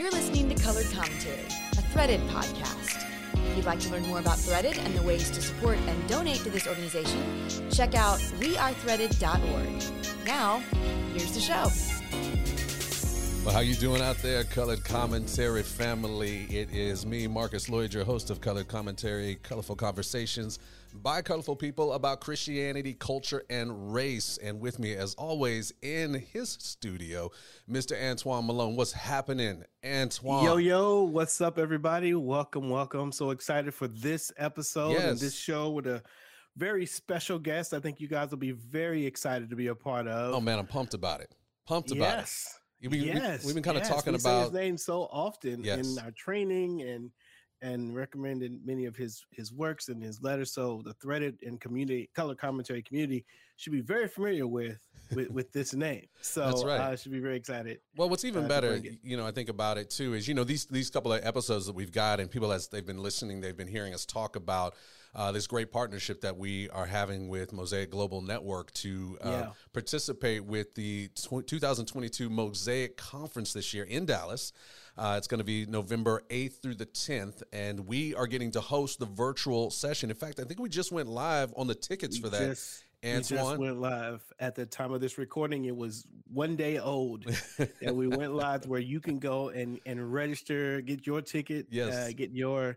You're listening to Colored Commentary, a Threaded podcast. If you'd like to learn more about Threaded and the ways to support and donate to this organization, check out wearethreaded.org. Now, here's the show. Well, how you doing out there, Colored Commentary family? It is me, Marcus Lloyd, your host of Colored Commentary, colorful conversations by colorful people about Christianity, culture, and race. And with me, as always, in his studio, Mr. Antoine Malone. What's happening, Antoine? Yo, yo, what's up, everybody? Welcome, welcome. So excited for this episode Yes. and this show with a very special guest. I think you guys will be very excited to be a part of. Oh man, I'm pumped about it. Pumped about it. yes. We- we- yes. we've been kind of yes. talking we about his name so often Yes. in our training and and recommended many of his his works and his letters. So the threaded and community color commentary community should be very familiar with with, with this name. So That's right. I should be very excited. Well, what's even uh, better, you know, I think about it too, is you know these these couple of episodes that we've got, and people as they've been listening, they've been hearing us talk about uh, this great partnership that we are having with Mosaic Global Network to uh, Yeah. participate with the tw- 2022 Mosaic Conference this year in Dallas. Uh, it's going to be November 8th through the 10th, and we are getting to host the virtual session. In fact, I think we just went live on the tickets for that. Just, we just went live at the time of this recording. It was one day old, and we went live where you can go and and register, get your ticket, Yes. uh, get your.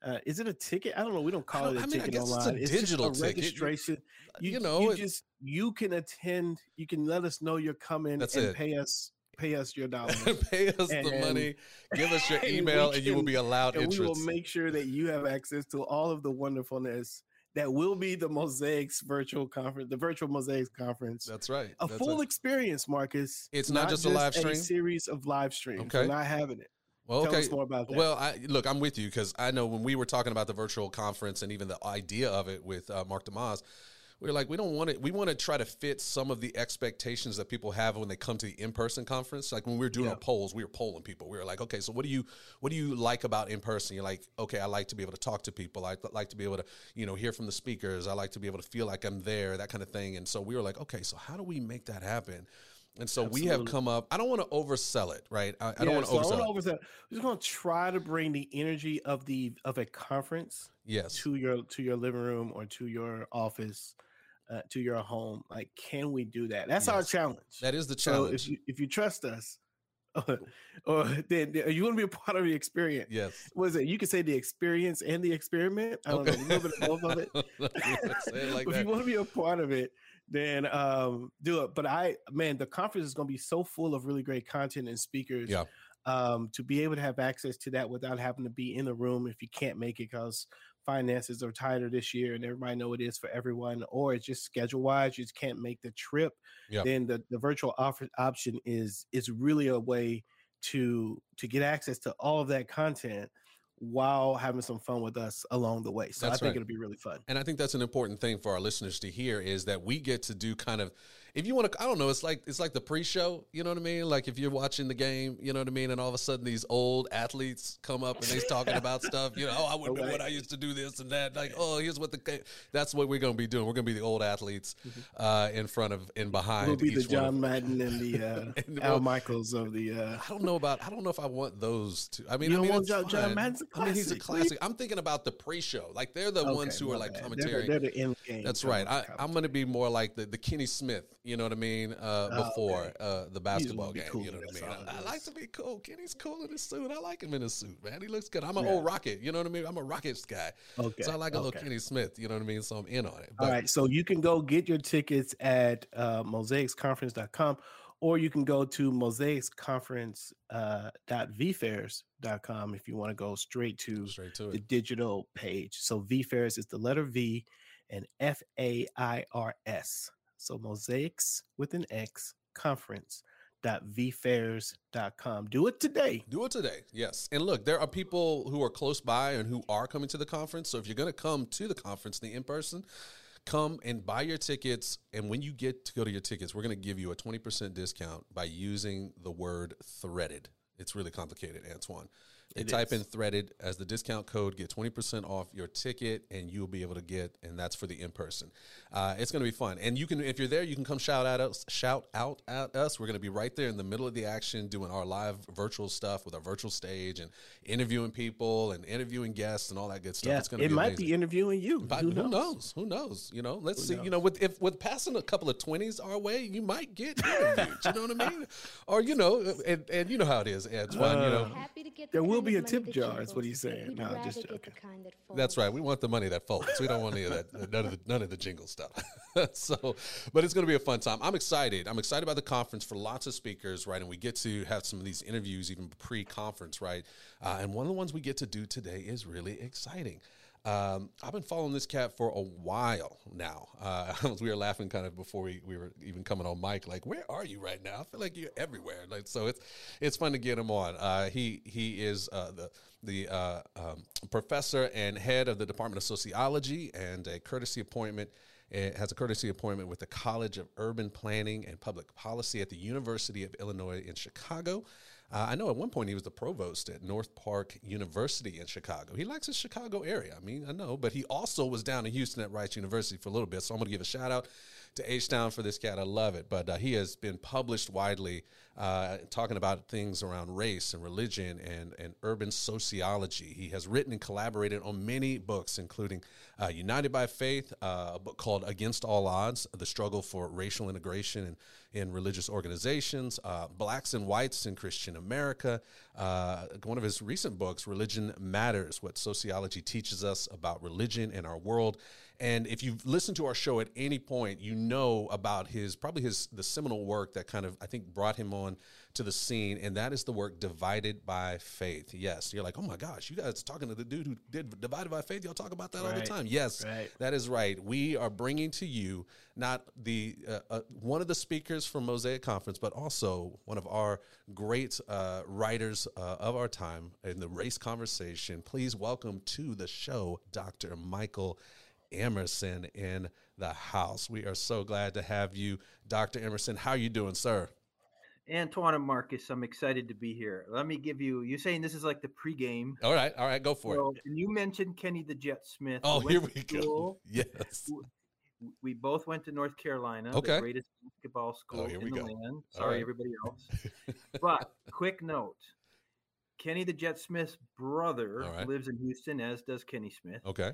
Uh, is it a ticket? I don't know. We don't call don't- it a I mean, I ticket guess it's a online. just digital ticket. You- registration. You, you know, you just you can attend. You can let us know you're coming and it. pay us pay us your dollars. Pay us the money, give us your and we email, and you will be allowed and we will make sure that you have access to all of the wonderfulness that will be the Mosaix virtual conference, the virtual Mosaix conference. That's right. a That's full right. experience, Marcus. It's not just a live stream? series of live streams. Okay. We're not having it. Well, Tell okay. us more about that. Well, I, look, I'm with you because I know when we were talking about the virtual conference and even the idea of it with uh, Mark DeYmaz, we were like, we don't want it. We want to try to fit some of the expectations that people have when they come to the in-person conference. Like when we were doing Yeah. our polls, we were polling people. We were like, okay, so what do you what do you like about in person? You're like, okay, I like to be able to talk to people. I like to be able to, you know, hear from the speakers. I like to be able to feel like I'm there, that kind of thing. And so we were like, okay, so how do we make that happen? And so we have come up. I don't want to oversell it, right? I, I don't want to so oversell. don't it. wanna oversell it. We're just going to try to bring the energy of the of a conference Yes. to your to your living room or to your office, uh, to your home. Like, can we do that? That's our challenge. That is the So challenge. if you if you trust us, or then then you want to be a part of the experience. yes. Was it? You could say the experience and the experiment. I don't Okay. know, a little bit of both of it. It like if that. you want to be a part of it, then um, do it. But I, man, the conference is going to be so full of really great content and speakers. Yeah. Um, to be able to have access to that without having to be in the room if you can't make it because finances are tighter this year and everybody know it is for everyone, or it's just schedule wise, you just can't make the trip. Yeah. Then the, the virtual offer option is is really a way to to get access to all of that content while having some fun with us along the way. So That's I think right. it'll be really fun. And I think that's an important thing for our listeners to hear is that we get to do kind of, if you want to, I don't know, it's like it's like the pre-show, you know what I mean? Like if you're watching the game, you know what I mean, and all of a sudden these old athletes come up and they're talking about stuff, you know, oh, I remember Right. when I used to do this and that. Like, oh, here's what the that's what we're going to be doing. We're going to be the old athletes uh, in front of and behind. We'll be the John Madden and the uh, And Al well- Michaels of the. Uh, I don't know about. I don't know if I want those two. I mean, I mean, want John- John. Madden's a I mean, he's a classic. I'm thinking about the pre-show. Like they're the ones who are like bad. commentary. They're, they're the end game. That's right. I, I'm going to be more like the, the Kenny Smith. You know what I mean? Uh, Oh, before okay. uh, the basketball game. cool, You know what I mean? I, I like to be cool. Kenny's cool in his suit. I like him in his suit, man. He looks good. I'm an Yeah. old Rocket. You know what I mean? I'm a Rockets guy. Okay, So I like a little. Kenny Smith. You know what I mean? So I'm in on it. All right, so you can go get your tickets at uh, mosaixconference.com or you can go to mosaixconference uh, if you want to go straight to Straight to the it. digital page. So vfairs is the letter V and F A I R S. So mosaix with an X conference dot vfairs.com. Do it today. Do it today. Yes. And look, there are people who are close by and who are coming to the conference. So if you're going to come to the conference, the in person, come and buy your tickets. And when you get to go to your tickets, we're going to give you a 20% discount by using the word threaded. It's really complicated, Antoine. They It type in threaded as the discount code, get 20% off your ticket, and you'll be able to get, and that's for the in person. Uh, it's going to be fun. And you can, if you're there, you can come shout out us, shout out at us. We're going to be right there in the middle of the action doing our live virtual stuff with our virtual stage and interviewing people and interviewing guests and all that good stuff. Yeah, it's going to it be might amazing. be interviewing you. But who, who knows? knows? Who knows? You know, let's Who see. knows? You know, with if with passing a couple of twenties our way, you might get interviewed. you know what I mean? Or you know, and, and you know how it is, Antoine. you know, Uh, Happy to get There the will kind be a tip that jar, is what he's jingles, saying. No, I'm just get the joking. kind that That's right. We want the money that folds. We don't want any of that. None of the none of the jingle stuff. so, but it's going to be a fun time. I'm excited. I'm excited about the conference for lots of speakers, right? And we get to have some of these interviews even pre-conference, right? Uh, and one of the ones we get to do today is really exciting. Um, I've been following this cat for a while now. Uh, we were laughing kind of before we, we were even coming on mic, like, where are you right now? I feel like you're everywhere. Like, so it's it's fun to get him on. Uh, he he is uh, the the uh, um, professor and head of the Department of Sociology and a courtesy appointment. It has a courtesy appointment with the College of Urban Planning and Public Policy at the University of Illinois in Chicago. Uh, I know at one point he was the provost at North Park University in Chicago. He likes his Chicago area. I mean, I know, but he also was down in Houston at Rice University for a little bit. So I'm going to give a shout out to H Town for this cat. I love it. But uh, he has been published widely uh, talking about things around race and religion and, and urban sociology. He has written and collaborated on many books, including uh, United by Faith, uh, a book called Against All Odds The Struggle for Racial Integration in, in Religious Organizations, uh, Blacks and Whites in Christian America. Uh, one of his recent books, Religion Matters What Sociology Teaches Us About Religion and Our World. And if you've listened to our show at any point, you know about his probably his the seminal work that kind of I think brought him on to the scene, and that is the work Divided by Faith. Yes, you're like, oh my gosh, you guys talking to the dude who did Divided by Faith? Y'all talk about that all the time. Yes, Right. that is right. We are bringing to you not the uh, uh, one of the speakers from Mosaic Conference, but also one of our great uh, writers uh, of our time in the race conversation. Please welcome to the show, Dr. Michael Emerson in the house. We are so glad to have you, Dr. Emerson. How are you doing, sir? Antoine and Marcus, I'm excited to be here. Let me give you. You're saying this is like the pregame. All right, all right, go for So, it. and you mentioned Kenny the Jet Smith. Oh, here we go. Yes. We both went to North Carolina, Okay. Oh, the greatest basketball oh, school here in we the go. land. Sorry, right. everybody else. but quick note: Kenny the Jet Smith's brother right. lives in Houston, as does Kenny Smith. Okay.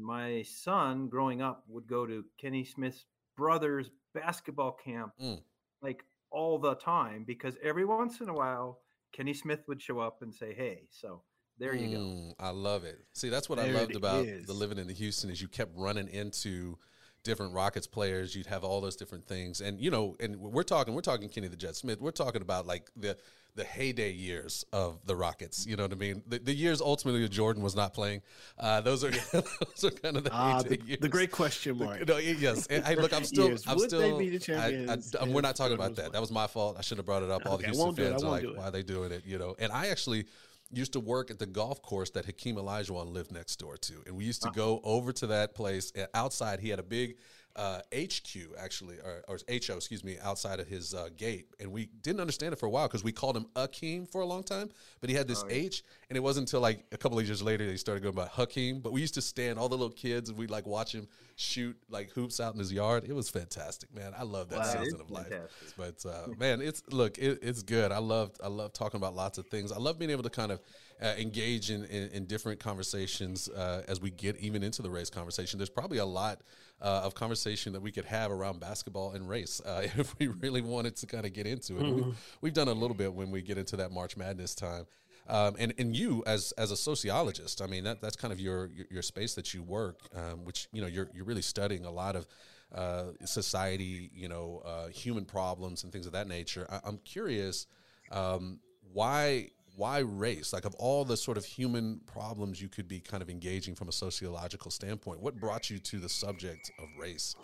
My son, growing up, would go to Kenny Smith's brother's basketball camp Mm. like all the time because every once in a while Kenny Smith would show up and say, "Hey." So there you go. Mm, I love it. See, that's what I loved about is. the living in the Houston is you kept running into different Rockets players. You'd have all those different things, and you know, and we're talking, we're talking Kenny the Jet Smith. We're talking about like the the heyday years of the Rockets. You know what I mean? The, the years ultimately Jordan was not playing. Uh, those are those are kind of the Ah, heyday the, years. the great question The- mark. no, yes. And, hey, look, I'm still, I'm would they be the I- I- champions um, we're not talking about that. playing? That was my fault. I should have brought it up. All the Okay, I Houston won't do it. I fans are like, why are they doing it? You know. And I actually used to work at the golf course that Hakeem Olajuwon lived next door to, and we used to go over to that place. And outside, he had a big uh, HQ actually, or, or HO, excuse me, outside of his uh, gate, and we didn't understand it for a while because we called him Akeem for a long time, but he had this H, and it wasn't until like a couple of years later they started going by Hakeem. But we used to stand all the little kids and we'd like watch him shoot like hoops out in his yard. It was fantastic, man. I love that Wow, season of life. fantastic. But uh, man, it's look, it, it's good. I love I love talking about lots of things. I love being able to kind of uh, engage in, in, in different conversations uh, as we get even into the race conversation. There's probably a lot uh, of conversation that we could have around basketball and race uh, if we really wanted to kind of get into it. We've, we've done a little bit when we get into that March Madness time. Um, and and you as as a sociologist, I mean that that's kind of your your, your space that you work, um, which you know you're you're really studying a lot of uh, society, you know, uh, human problems and things of that nature. I, I'm curious um, why why race? Like of all the sort of human problems you could be kind of engaging from a sociological standpoint, what brought you to the subject of race?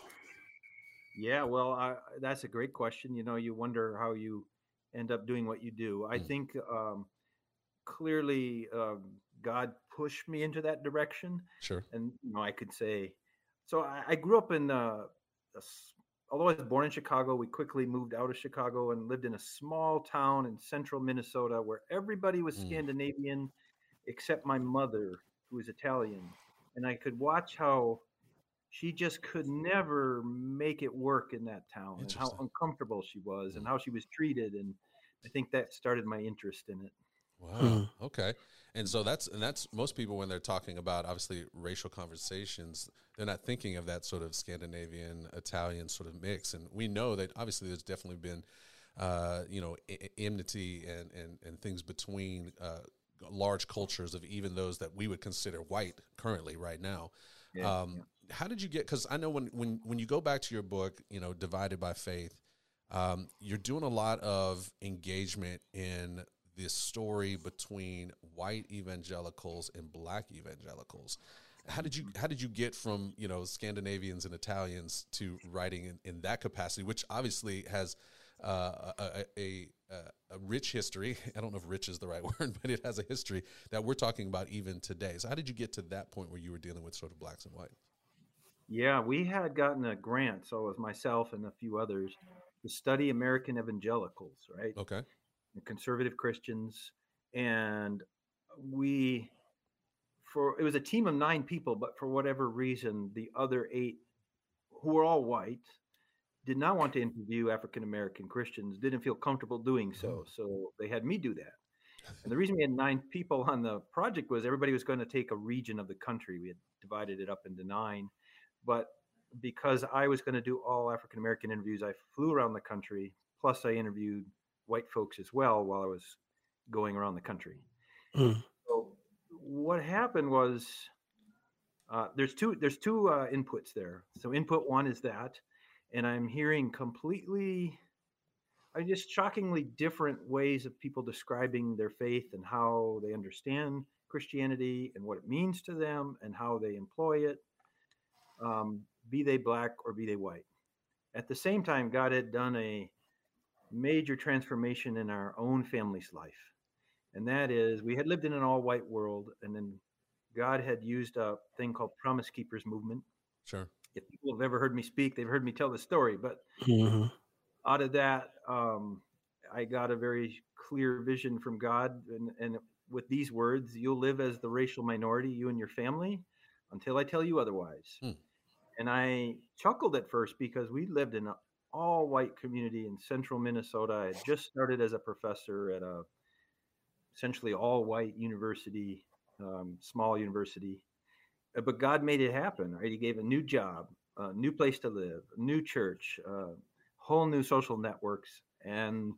Yeah, well, I, that's a great question. You know, you wonder how you end up doing what you do. I Mm. think um, clearly um, God pushed me into that direction, Sure. and you know, I could say. So I, I grew up in. a, a s- although I was born in Chicago, we quickly moved out of Chicago and lived in a small town in central Minnesota where everybody was Mm. Scandinavian, except my mother, who was Italian, and I could watch how she just could never make it work in that town and how uncomfortable she was and Mm. how she was treated and i think that started my interest in it Wow. Mhm. Okay. And so that's and that's most people when they're talking about obviously racial conversations, they're not thinking of that sort of Scandinavian Italian sort of mix. And we know that obviously there's definitely been, uh, you know, enmity and and and things between uh, large cultures of even those that we would consider white currently right now. Yeah, um, How did you get? Because I know when when when you go back to your book, you know, divided by faith, um, you're doing a lot of engagement in this story between white evangelicals and black evangelicals. How did you how did you get from you know Scandinavians and Italians to writing in, in that capacity, which obviously has uh, a, a, a, a rich history. I don't know if rich is the right word, but it has a history that we're talking about even today. So how did you get to that point where you were dealing with sort of blacks and whites? yeah we had gotten a grant so it was myself and a few others to study american evangelicals right Okay. Conservative Christians, and we for it was a team of nine people, but for whatever reason, the other eight, who were all white, did not want to interview African American Christians, didn't feel comfortable doing mm-hmm. so, so they had me do that. And the reason we had nine people on the project was everybody was going to take a region of the country. We had divided it up into nine, but because I was going to do all African American interviews, I flew around the country. Plus, I interviewed white folks as well while I was going around the country. Mm. So what happened was uh, there's two there's two uh, inputs there. So input one is that, and I'm hearing completely, I just shockingly different ways of people describing their faith and how they understand Christianity and what it means to them and how they employ it, um, be they black or be they white. At the same time, God had done a major transformation in our own family's life. And that is, we had lived in an all white world, and then God had used a thing called Promise Keepers movement. Sure. If people have ever heard me speak, they've heard me tell the story. But Mhm. out of that, um, I got a very clear vision from God. And, and with these words, you'll live as the racial minority, you and your family, until I tell you otherwise. Hmm. And I chuckled at first because we lived in an all white community in central Minnesota. I had just started as a professor at a essentially all white university, um, small university. Uh, But God made it happen, right? He gave a new job, a new place to live, a new church, uh, whole new social networks. And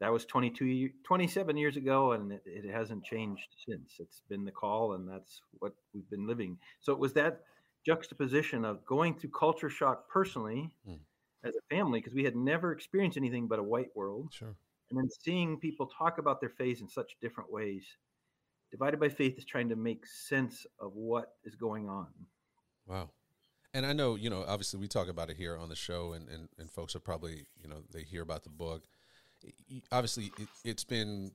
that was 22, 27 years ago, and it, it hasn't changed since. It's been the call, and that's what we've been living. So it was that juxtaposition of going through culture shock personally Hmm. As a family, because we had never experienced anything but a white world Sure. and then seeing people talk about their faith in such different ways. Divided by Faith is trying to make sense of what is going on. Wow. And I know, you know, obviously we talk about it here on the show and, and, and folks are probably, you know, they hear about the book. Obviously, it, it's been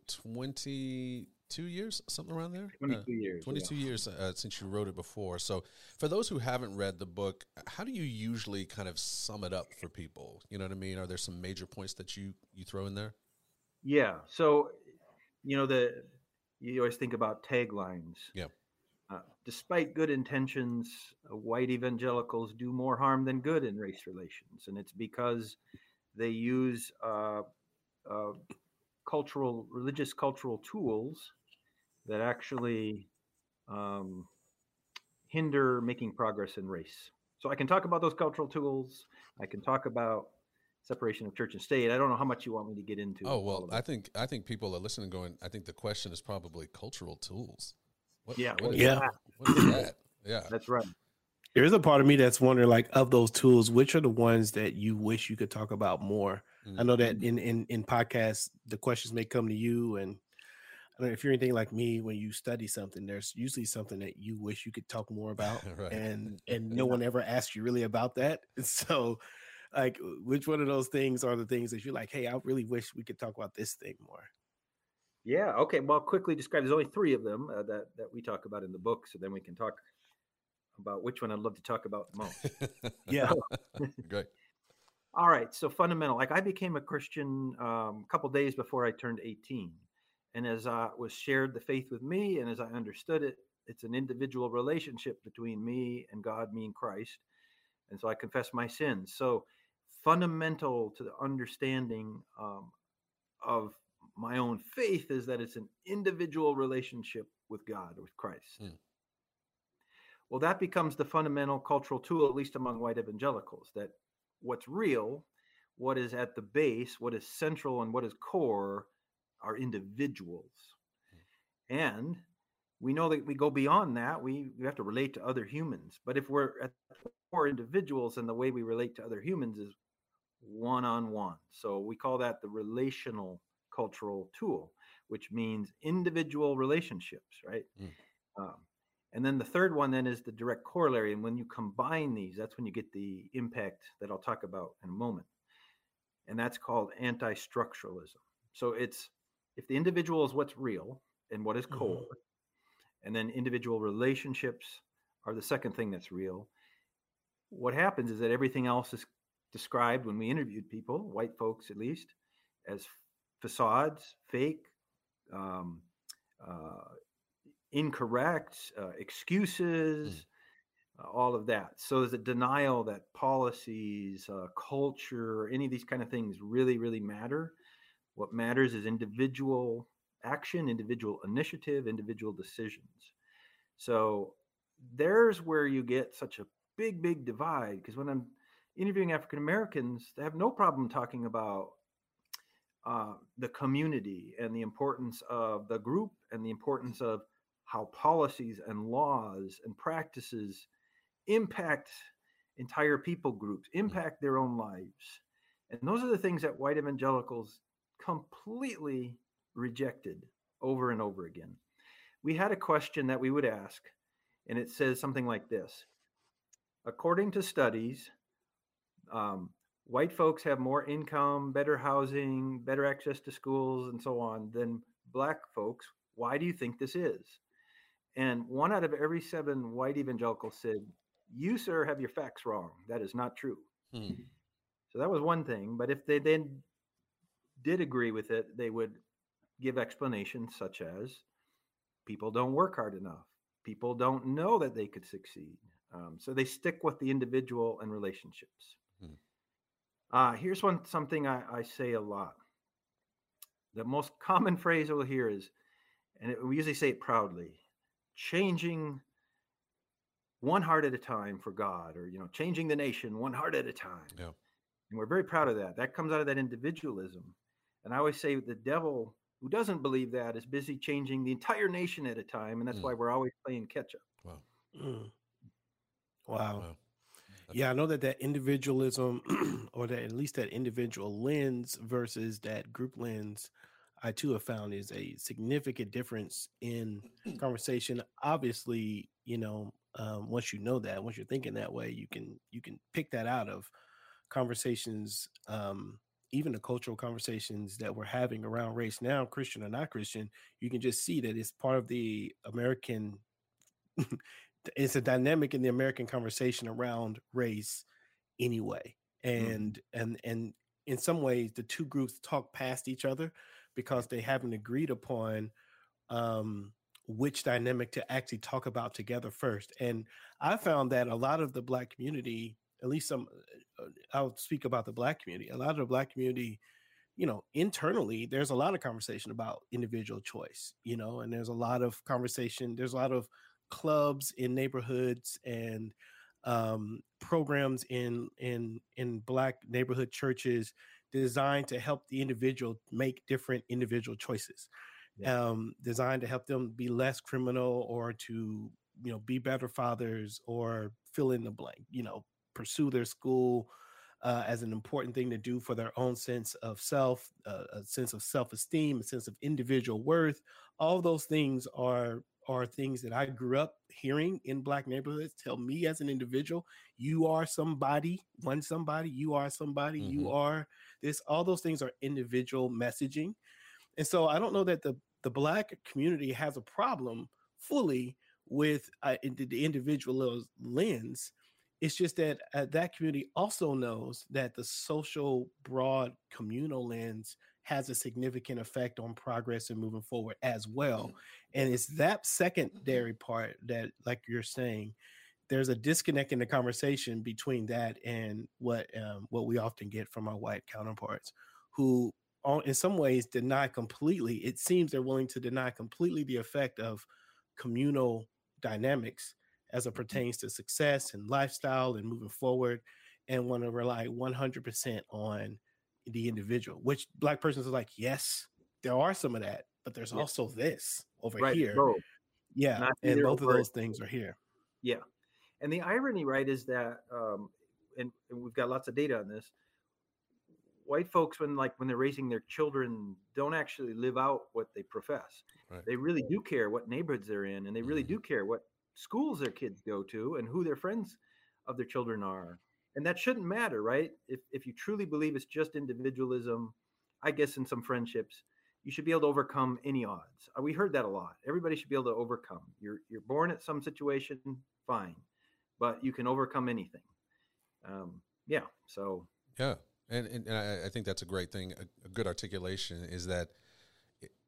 22 years, something around there? 22 Uh, years. yeah. 22 years uh, since you wrote it before. So, for those who haven't read the book, how do you usually kind of sum it up for people? You know what I mean? Are there some major points that you you throw in there? Yeah. So, you know, the you always think about taglines. Yeah. Uh, despite good intentions, uh, white evangelicals do more harm than good in race relations, and it's because they use uh, uh, cultural, religious, cultural tools that actually um, hinder making progress in race. So I can talk about those cultural tools. I can talk about separation of church and state. I don't know how much you want me to get into. Oh well, I think I think people are listening, going. I think the question is probably cultural tools. What, Yeah, what what is is Yeah. that? What is that? Yeah, that's right. There's a part of me that's wondering, like, of those tools, which are the ones that you wish you could talk about more? I know that in in in podcasts, the questions may come to you, and I don't know if you're anything like me. When you study something, there's usually something that you wish you could talk more about, Right. and and no one ever asks you really about that. So, like, which one of those things are the things that you're like, hey, I really wish we could talk about this thing more? Yeah. Okay. Well, I'll quickly describe. There's only three of them uh, that that we talk about in the book, so then we can talk about which one I'd love to talk about the most. Yeah. great. All right. So fundamental. Like I became a Christian um, a couple days before I turned 18, And as I was shared the faith with me, and as I understood it, it's an individual relationship between me and God, me and Christ. And so I confess my sins. So fundamental to the understanding um, of my own faith is that it's an individual relationship with God, with Christ. Mm. Well, that becomes the fundamental cultural tool, at least among white evangelicals, that what's real, what is at the base, what is central, and what is core are individuals. Mm. And we know that we go beyond that. We, we have to relate to other humans. But if we're at core individuals and the way we relate to other humans is one on one. So we call that the relational cultural tool, which means individual relationships, right? Mm. Um, and then the third one then is the direct corollary. And when you combine these, that's when you get the impact that I'll talk about in a moment. And that's called anti structuralism. So it's if the individual is what's real and what is mm-hmm. core, mm-hmm. and then individual relationships are the second thing that's real. What happens is that everything else is described when we interviewed people, white folks at least, as facades, fake, um, uh, incorrect, uh, excuses, mm. uh, all of that. So there's a denial that policies, uh, culture, any of these kind of things really, really matter. What matters is individual action, individual initiative, individual decisions. So there's where you get such a big, big divide. Because when I'm interviewing African Americans, they have no problem talking about uh, the community and the importance of the group and the importance of how policies and laws and practices impact entire people groups, mm. impact their own lives. And those are the things that white evangelicals completely rejected over and over again. We had a question that we would ask, and it says something like this According to studies, um, white folks have more income, better housing, better access to schools, and so on than black folks. Why do you think this is? And one out of every seven white evangelicals said, You, sir, have your facts wrong. That is not true. Hmm. So that was one thing. But if they then did agree with it, they would give explanations such as people don't work hard enough, people don't know that they could succeed. Um, so they stick with the individual and relationships. Uh, here's one something I, I, say a lot. The most common phrase we'll hear is, and it, we usually say it proudly, changing one heart at a time for God, or you know, changing the nation one heart at a time. Yeah. And we're very proud of that. That comes out of that individualism. And I always say the devil who doesn't believe that is busy changing the entire nation at a time, and that's mm. why we're always playing catch up. Wow. Mm. Wow. wow. Yeah, I know that that individualism, or that at least that individual lens versus that group lens, I too have found is a significant difference in conversation. Obviously, you know, um, once you know that, once you're thinking that way, you can you can pick that out of conversations, um, even the cultural conversations that we're having around race now, Christian or not Christian. You can just see that it's part of the American it's a dynamic in the American conversation around race anyway. Mm-hmm. And mm-hmm. and and in some ways the two groups talk past each other because they haven't agreed upon um, which dynamic to actually talk about together first. And I found that a lot of the black community, at least some uh, I'll speak about the black community, a lot of the black community you know internally there's a lot of conversation about individual choice you know and there's a lot of conversation there's a lot of clubs in neighborhoods and um, programs in in in black neighborhood churches designed to help the individual make different individual choices yeah. um, designed to help them be less criminal or to you know be better fathers or fill in the blank you know pursue their school uh, as an important thing to do for their own sense of self, uh, a sense of self-esteem, a sense of individual worth. All those things are are things that I grew up hearing in black neighborhoods tell me as an individual, you are somebody, one somebody, you are somebody, mm-hmm. you are this. All those things are individual messaging. And so I don't know that the, the black community has a problem fully with uh, the individual lens. It's just that uh, that community also knows that the social, broad, communal lens has a significant effect on progress and moving forward as well. And it's that secondary part that, like you're saying, there's a disconnect in the conversation between that and what um, what we often get from our white counterparts, who, in some ways, deny completely. It seems they're willing to deny completely the effect of communal dynamics as it mm-hmm. pertains to success and lifestyle and moving forward, and want to rely 100% on the individual. Which black persons are like, yes, there are some of that, but there's yeah. also this over right, here. Bro. Yeah, Not and both of those things are here. Yeah, and the irony, right, is that, um, and, and we've got lots of data on this. White folks, when like when they're raising their children, don't actually live out what they profess. Right. They really do care what neighborhoods they're in, and they really mm-hmm. do care what schools their kids go to and who their friends of their children are. And that shouldn't matter, right? If if you truly believe it's just individualism, I guess in some friendships, you should be able to overcome any odds. Uh, we heard that a lot. Everybody should be able to overcome. You're you're born at some situation, fine but you can overcome anything. Um, yeah. So. Yeah, and and, and I, I, think that's a great thing. A, a good articulation is that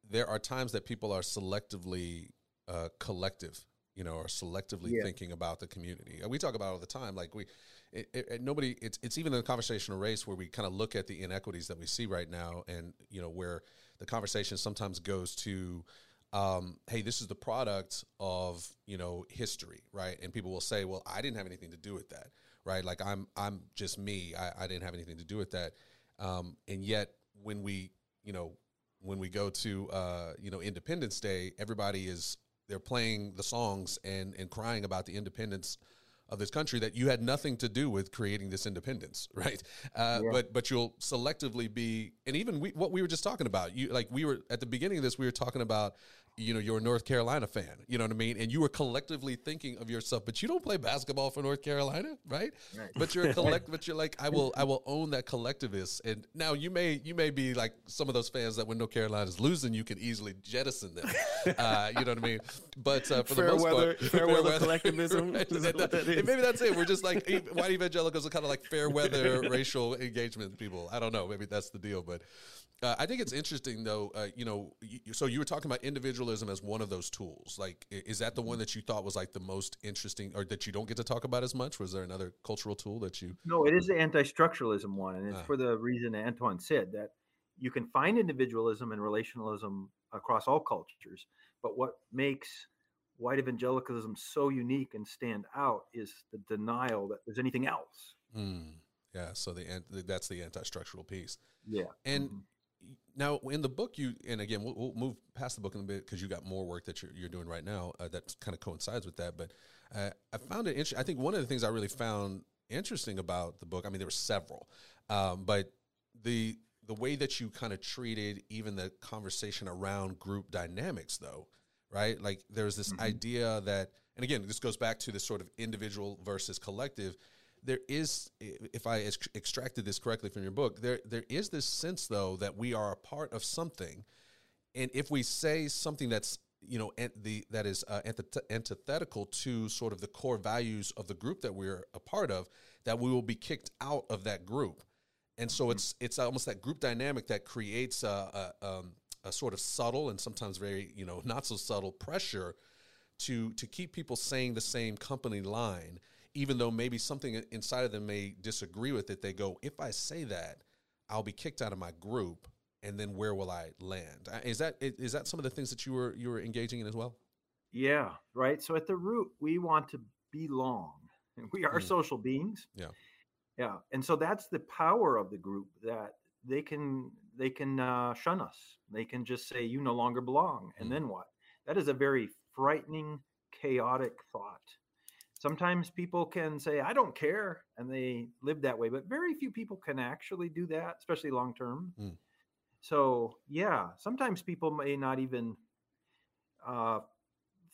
there are times that people are selectively uh, collective you know, or selectively yeah. thinking about the community. We talk about all the time. Like we, it, it, nobody. It's it's even in the conversational race where we kind of look at the inequities that we see right now, and you know where the conversation sometimes goes to um, hey, this is the product of you know history, right? And people will say, well, I didn't have anything to do with that, right? Like I'm I'm just me. I, I didn't have anything to do with that. Um, and yet, when we you know when we go to uh, you know Independence Day, everybody is they're playing the songs and and crying about the independence of this country that you had nothing to do with creating this independence, right? Uh, yeah. But but you'll selectively be, and even we, what we were just talking about, you like we were at the beginning of this, we were talking about you know you're a North Carolina fan, you know what I mean, and you were collectively thinking of yourself, but you don't play basketball for North Carolina, right? right. But you're a collect, but you're like I will I will own that collectivist, and now you may you may be like some of those fans that when North Carolina is losing, you can easily jettison them, uh, you know what I mean? But uh, for fair the most weather, part, fair, fair weather, weather collectivism, right? that, that maybe that's it. We're just like white evangelicals are kind of like fair weather racial engagement people. I don't know, maybe that's the deal, but. Uh, I think it's interesting, though. Uh, you know, you, so you were talking about individualism as one of those tools. Like, is that the one that you thought was like the most interesting, or that you don't get to talk about as much? Was there another cultural tool that you? No, it is the anti-structuralism one, and it's ah. for the reason Antoine said that you can find individualism and relationalism across all cultures, but what makes white evangelicalism so unique and stand out is the denial that there's anything else. Mm, yeah, so the that's the anti-structural piece. Yeah, and. Mm-hmm now, in the book, you and again, we'll, we'll move past the book in a bit because you got more work that you're, you're doing right now uh, that kind of coincides with that. But uh, I found it interesting. I think one of the things I really found interesting about the book. I mean, there were several, um, but the the way that you kind of treated even the conversation around group dynamics, though, right? Like there's this mm-hmm. idea that, and again, this goes back to this sort of individual versus collective there is, if I ex- extracted this correctly from your book, there there is this sense though that we are a part of something, and if we say something that's you know the that is uh, antithetical to sort of the core values of the group that we're a part of, that we will be kicked out of that group, and so mm-hmm. it's it's almost that group dynamic that creates a, a, um, a sort of subtle and sometimes very you know not so subtle pressure to to keep people saying the same company line even though maybe something inside of them may disagree with it, they go, if I say that, I'll be kicked out of my group, and then where will I land? Is that is that some of the things that you were you were engaging in as well? Yeah, right. So at the root, we want to belong. We are mm. social beings. Yeah, yeah, and so that's the power of the group that they can they can uh, shun us. They can just say you no longer belong, and mm. then what? That is a very frightening, chaotic thought sometimes people can say i don't care and they live that way but very few people can actually do that especially long term. Mm. so yeah sometimes people may not even uh,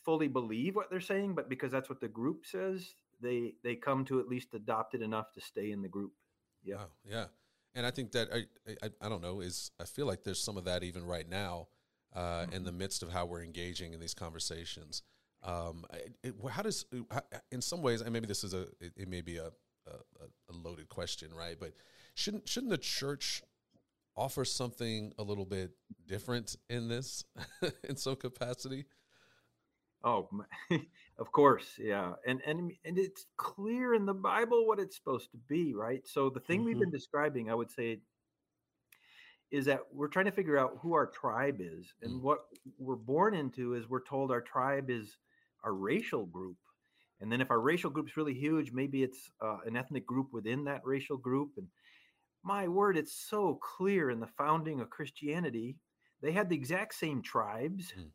fully believe what they're saying but because that's what the group says they they come to at least adopt it enough to stay in the group. Yeah. Wow, yeah. And i think that I, I, I don't know is i feel like there's some of that even right now uh, mm-hmm. in the midst of how we're engaging in these conversations um, it, how does, in some ways, and maybe this is a, it, it may be a, a, a, loaded question, right? But shouldn't shouldn't the church offer something a little bit different in this in some capacity? Oh, of course, yeah, and and and it's clear in the Bible what it's supposed to be, right? So the thing mm-hmm. we've been describing, I would say, is that we're trying to figure out who our tribe is, and mm-hmm. what we're born into is we're told our tribe is our racial group, and then if our racial group's really huge, maybe it's uh, an ethnic group within that racial group, and my word, it's so clear in the founding of Christianity. They had the exact same tribes. Mm.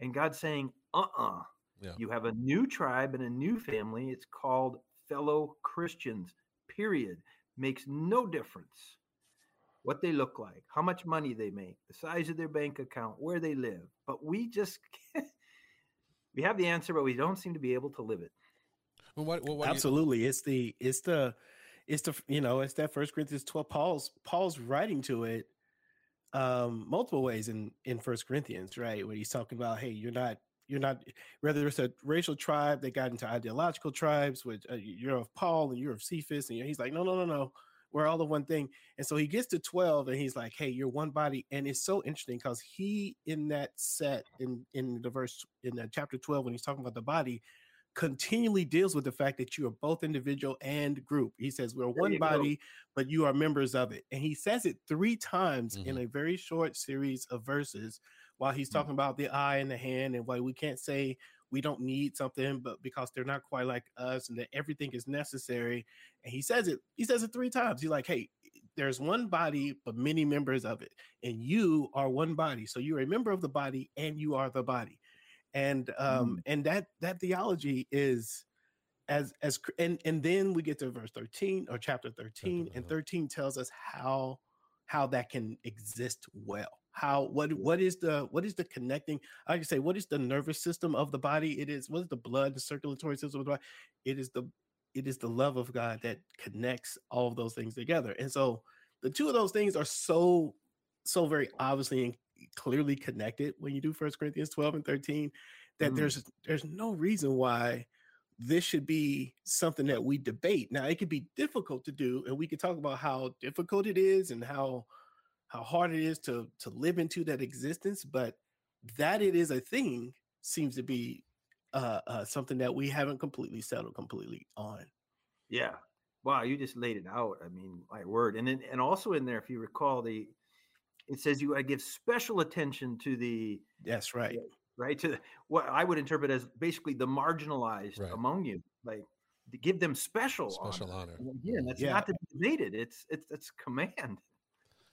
And God's saying, uh uh-uh. uh yeah. You have a new tribe and a new family. It's called fellow Christians, period. Makes no difference what they look like, how much money they make, the size of their bank account, where they live. But we just, we have the answer, but we don't seem to be able to live it. Well, what, what Absolutely. You- it's the, it's the, it's the you know it's that First Corinthians twelve. Paul's Paul's writing to it um multiple ways in in First Corinthians, right? Where he's talking about, hey, you're not you're not whether it's a racial tribe that got into ideological tribes, which uh, you're of Paul and you're of Cephas, and he's like, no, no, no, no, we're all the one thing. And so he gets to twelve, and he's like, hey, you're one body, and it's so interesting because he in that set in in the verse in the chapter twelve when he's talking about the body continually deals with the fact that you are both individual and group. He says, We're one body, go. but you are members of it. And he says it three times mm-hmm. in a very short series of verses while he's mm-hmm. talking about the eye and the hand and why we can't say we don't need something, but because they're not quite like us and that everything is necessary. And he says it, he says it three times. He's like, Hey, there's one body, but many members of it, and you are one body. So you're a member of the body and you are the body and um mm. and that that theology is as as and and then we get to verse 13 or chapter 13 and 13 tells us how how that can exist well how what what is the what is the connecting i can say what is the nervous system of the body it is what is the blood the circulatory system of the body it is the it is the love of god that connects all of those things together and so the two of those things are so so very obviously and clearly connected when you do First Corinthians 12 and 13 that mm. there's there's no reason why this should be something that we debate. Now it could be difficult to do and we could talk about how difficult it is and how how hard it is to to live into that existence, but that it is a thing seems to be uh, uh, something that we haven't completely settled completely on. Yeah. Wow, you just laid it out. I mean, my word. And then, and also in there, if you recall, the it says you I give special attention to the that's right right to the, what I would interpret as basically the marginalized right. among you like to give them special special honor, honor. again that's yeah. not to be debated it's it's it's command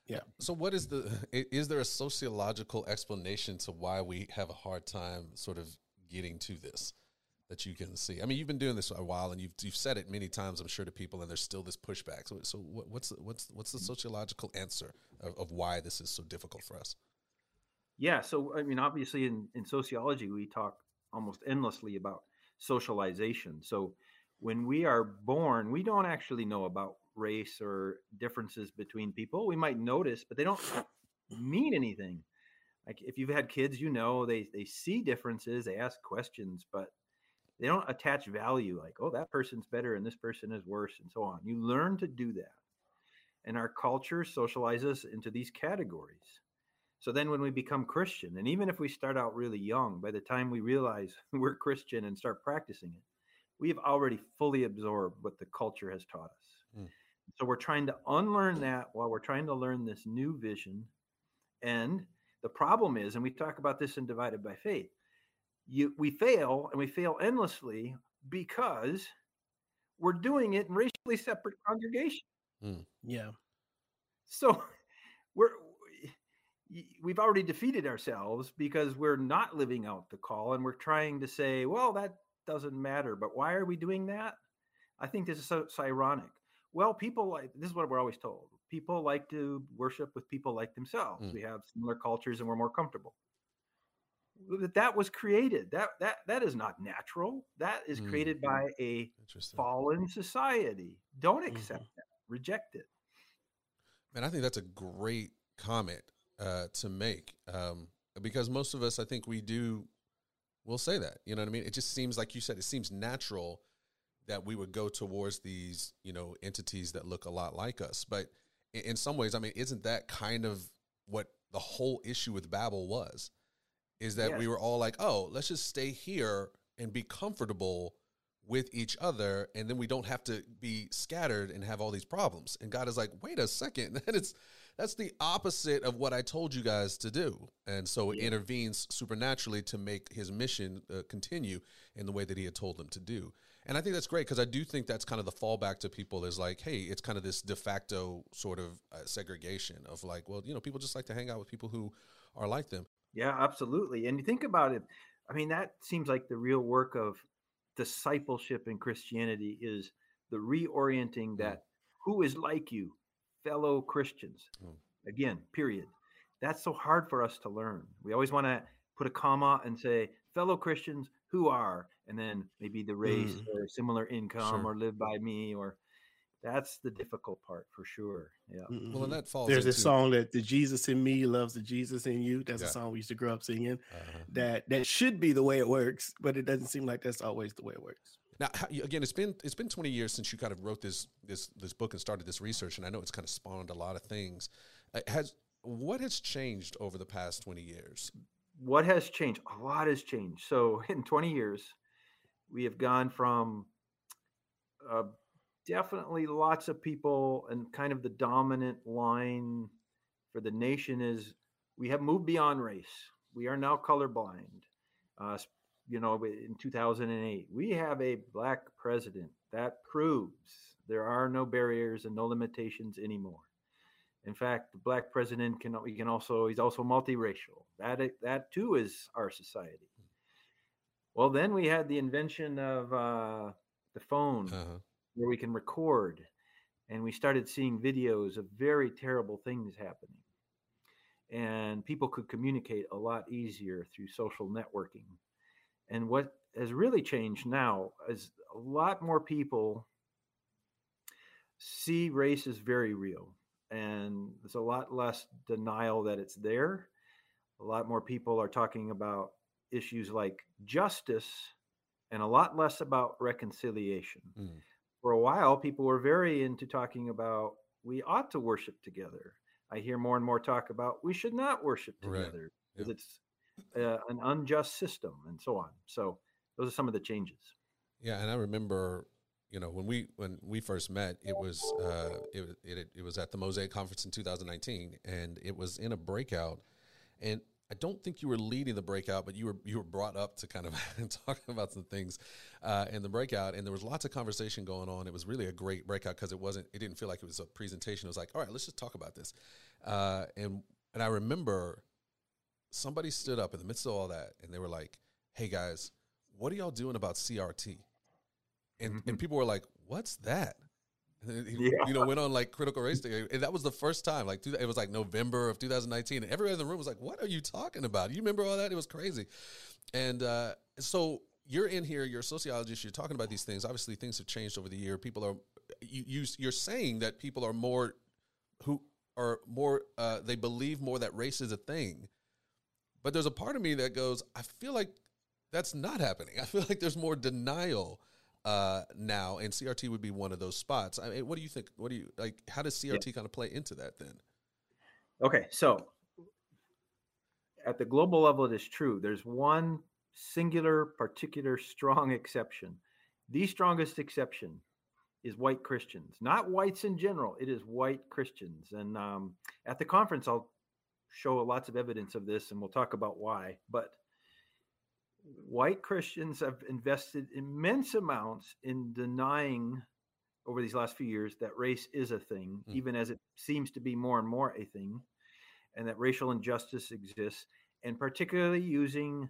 yeah so what is the is there a sociological explanation to why we have a hard time sort of getting to this that you can see? I mean, you've been doing this a while, and you've you've said it many times, I'm sure, to people, and there's still this pushback. So, so what's the, what's what's the sociological answer of, of why this is so difficult for us? Yeah, so I mean, obviously, in in sociology, we talk almost endlessly about socialization. So, when we are born, we don't actually know about race or differences between people. We might notice, but they don't mean anything. Like if you've had kids, you know they they see differences, they ask questions, but they don't attach value like oh that person's better and this person is worse and so on you learn to do that and our culture socializes into these categories so then when we become christian and even if we start out really young by the time we realize we're christian and start practicing it we've already fully absorbed what the culture has taught us mm. So we're trying to unlearn that while we're trying to learn this new vision and the problem is and we talk about this in divided by faith you we fail and we fail endlessly because we're doing it in racially separate congregations. Mm. Yeah. So we're we've already defeated ourselves because we're not living out the call and we're trying to say, well, that doesn't matter. But why are we doing that? I think this is so, so ironic. Well, people like this is what we're always told. People like to worship with people like themselves. Mm. We have similar cultures and we're more comfortable that that was created. That that that is not natural. That is mm. created by a fallen society. Don't accept mm-hmm. that. Reject it. And I think that's a great comment uh, to make um, because most of us, I think, we do. We'll say that. You know what I mean? It just seems like you said. It seems natural that we would go towards these, you know, entities that look a lot like us, but in, some ways, I mean, isn't that kind of what the whole issue with Babel was? Is that Yes. we were all like, oh, let's just stay here and be comfortable with each other, and then we don't have to be scattered and have all these problems. And God is like, wait a second, that is that's the opposite of what I told you guys to do. And so it Yeah. intervenes supernaturally to make his mission uh, continue in the way that he had told them to do. And I think that's great because I do think that's kind of the fallback to people is like, hey, it's kind of this de facto sort of uh, segregation of like, well, you know, people just like to hang out with people who are like them. Yeah, absolutely. And you think about it, I mean, that seems like the real work of discipleship in Christianity is the reorienting that who is like you, fellow Christians. Mm. Again, period. That's so hard for us to learn. We always want to put a comma and say, fellow Christians who are, and then maybe the race Mm. or similar income Sure. or live by me, or that's the difficult part for sure. Yeah. Well, and that falls. There's this into- song that the Jesus in me loves the Jesus in you. That's Yeah. a song we used to grow up singing. Uh-huh. That that should be the way it works, but it doesn't seem like that's always the way it works. Now, again, it's been it's been 20 years since you kind of wrote this this this book and started this research, and I know it's kind of spawned a lot of things. Uh, has what has changed over the past 20 years? What has changed? A lot has changed. So in 20 years, we have gone from uh, definitely lots of people, and kind of the dominant line for the nation is we have moved beyond race. We are now colorblind. Uh, you know, in 2008, we have a black president. That proves there are no barriers and no limitations anymore. In fact, the black president can he can also he's also multiracial. That that too is our society. Well, then we had the invention of uh, the phone, Uh-huh. where we can record, and we started seeing videos of very terrible things happening, and people could communicate a lot easier through social networking. And what has really changed now is a lot more people see race as very real and there's a lot less denial that it's there. A lot more people are talking about issues like justice and a lot less about reconciliation. Mm. For a while, people were very into talking about we ought to worship together. I hear more and more talk about we should not worship together because Yeah. it's uh, an unjust system and so on. So, those are some of the changes. Yeah, and I remember, you know, when we when we first met, it was uh, it it, it was at the Mosaix conference in 2019, and it was in a breakout, and I don't think you were leading the breakout, but you were you were brought up to kind of talk about some things uh, in the breakout, and there was lots of conversation going on. It was really a great breakout because it wasn't it didn't feel like it was a presentation. It was like, all right, let's just talk about this, uh, and and I remember somebody stood up in the midst of all that, and they were like, "Hey guys, what are y'all doing about CRT?" And and people were like, "What's that?" And then he, Yeah. you know, went on like critical race day, and that was the first time. Like, it was like November of 2019, and everybody in the room was like, "What are you talking about? You remember all that? It was crazy." And uh, so you're in here, you're a sociologist, you're talking about these things. Obviously, things have changed over the year. People are you, you you're saying that people are more who are more uh, they believe more that race is a thing. But there's a part of me that goes, I feel like that's not happening. I feel like there's more denial uh, now, and CRT would be one of those spots. I mean, what do you think? What do you like? How does CRT kind of play into that then? Okay, so at the global level, it is true. There's one singular, particular, strong exception. The strongest exception is white Christians, not whites in general. It is white Christians. And um, at the conference, I'll show lots of evidence of this and we'll talk about why. But white Christians have invested immense amounts in denying over these last few years that race is a thing, Mm. even as it seems to be more and more a thing, and that racial injustice exists, and particularly using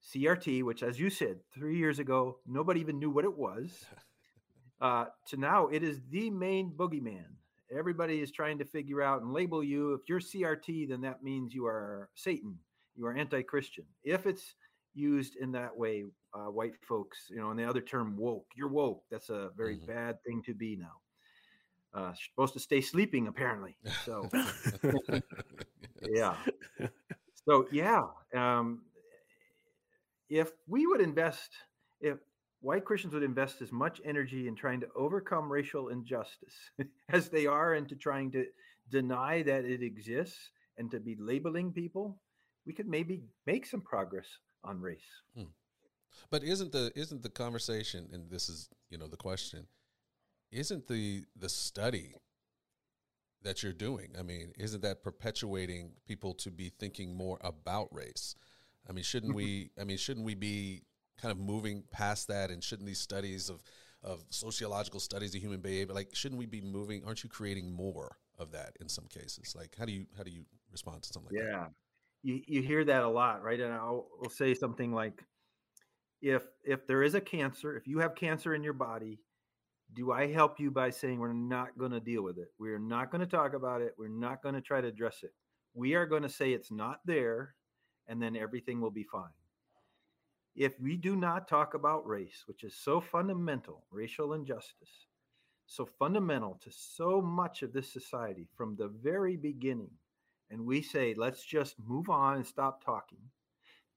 CRT, which, as you said, three years ago, nobody even knew what it was, uh, to now it is the main boogeyman. Everybody is trying to figure out and label you. If you're CRT, then that means you are Satan, you are anti Christian. If it's used in that way, uh, white folks, you know, and the other term woke, you're woke. That's a very Mhm. bad thing to be now. Uh, supposed to stay sleeping, apparently. So, yeah. So, yeah. Um, if we would invest, if white Christians would invest as much energy in trying to overcome racial injustice as they are into trying to deny that it exists and to be labeling people, we could maybe make some progress on race. Hmm. But isn't the isn't the conversation and this is, you know, the question, isn't the the study that you're doing, I mean, isn't that perpetuating people to be thinking more about race? I mean, shouldn't we I mean, shouldn't we be kind of moving past that and shouldn't these studies of of sociological studies of human behavior like shouldn't we be moving aren't you creating more of that in some cases like how do you how do you respond to something like that Yeah. You, you hear that a lot, right? And I'll, I'll say something like, if if there is a cancer, if you have cancer in your body, do I help you by saying we're not going to deal with it? We're not going to talk about it. We're not going to try to address it. We are going to say it's not there, and then everything will be fine. If we do not talk about race, which is so fundamental, racial injustice, so fundamental to so much of this society from the very beginning, and we say, let's just move on and stop talking,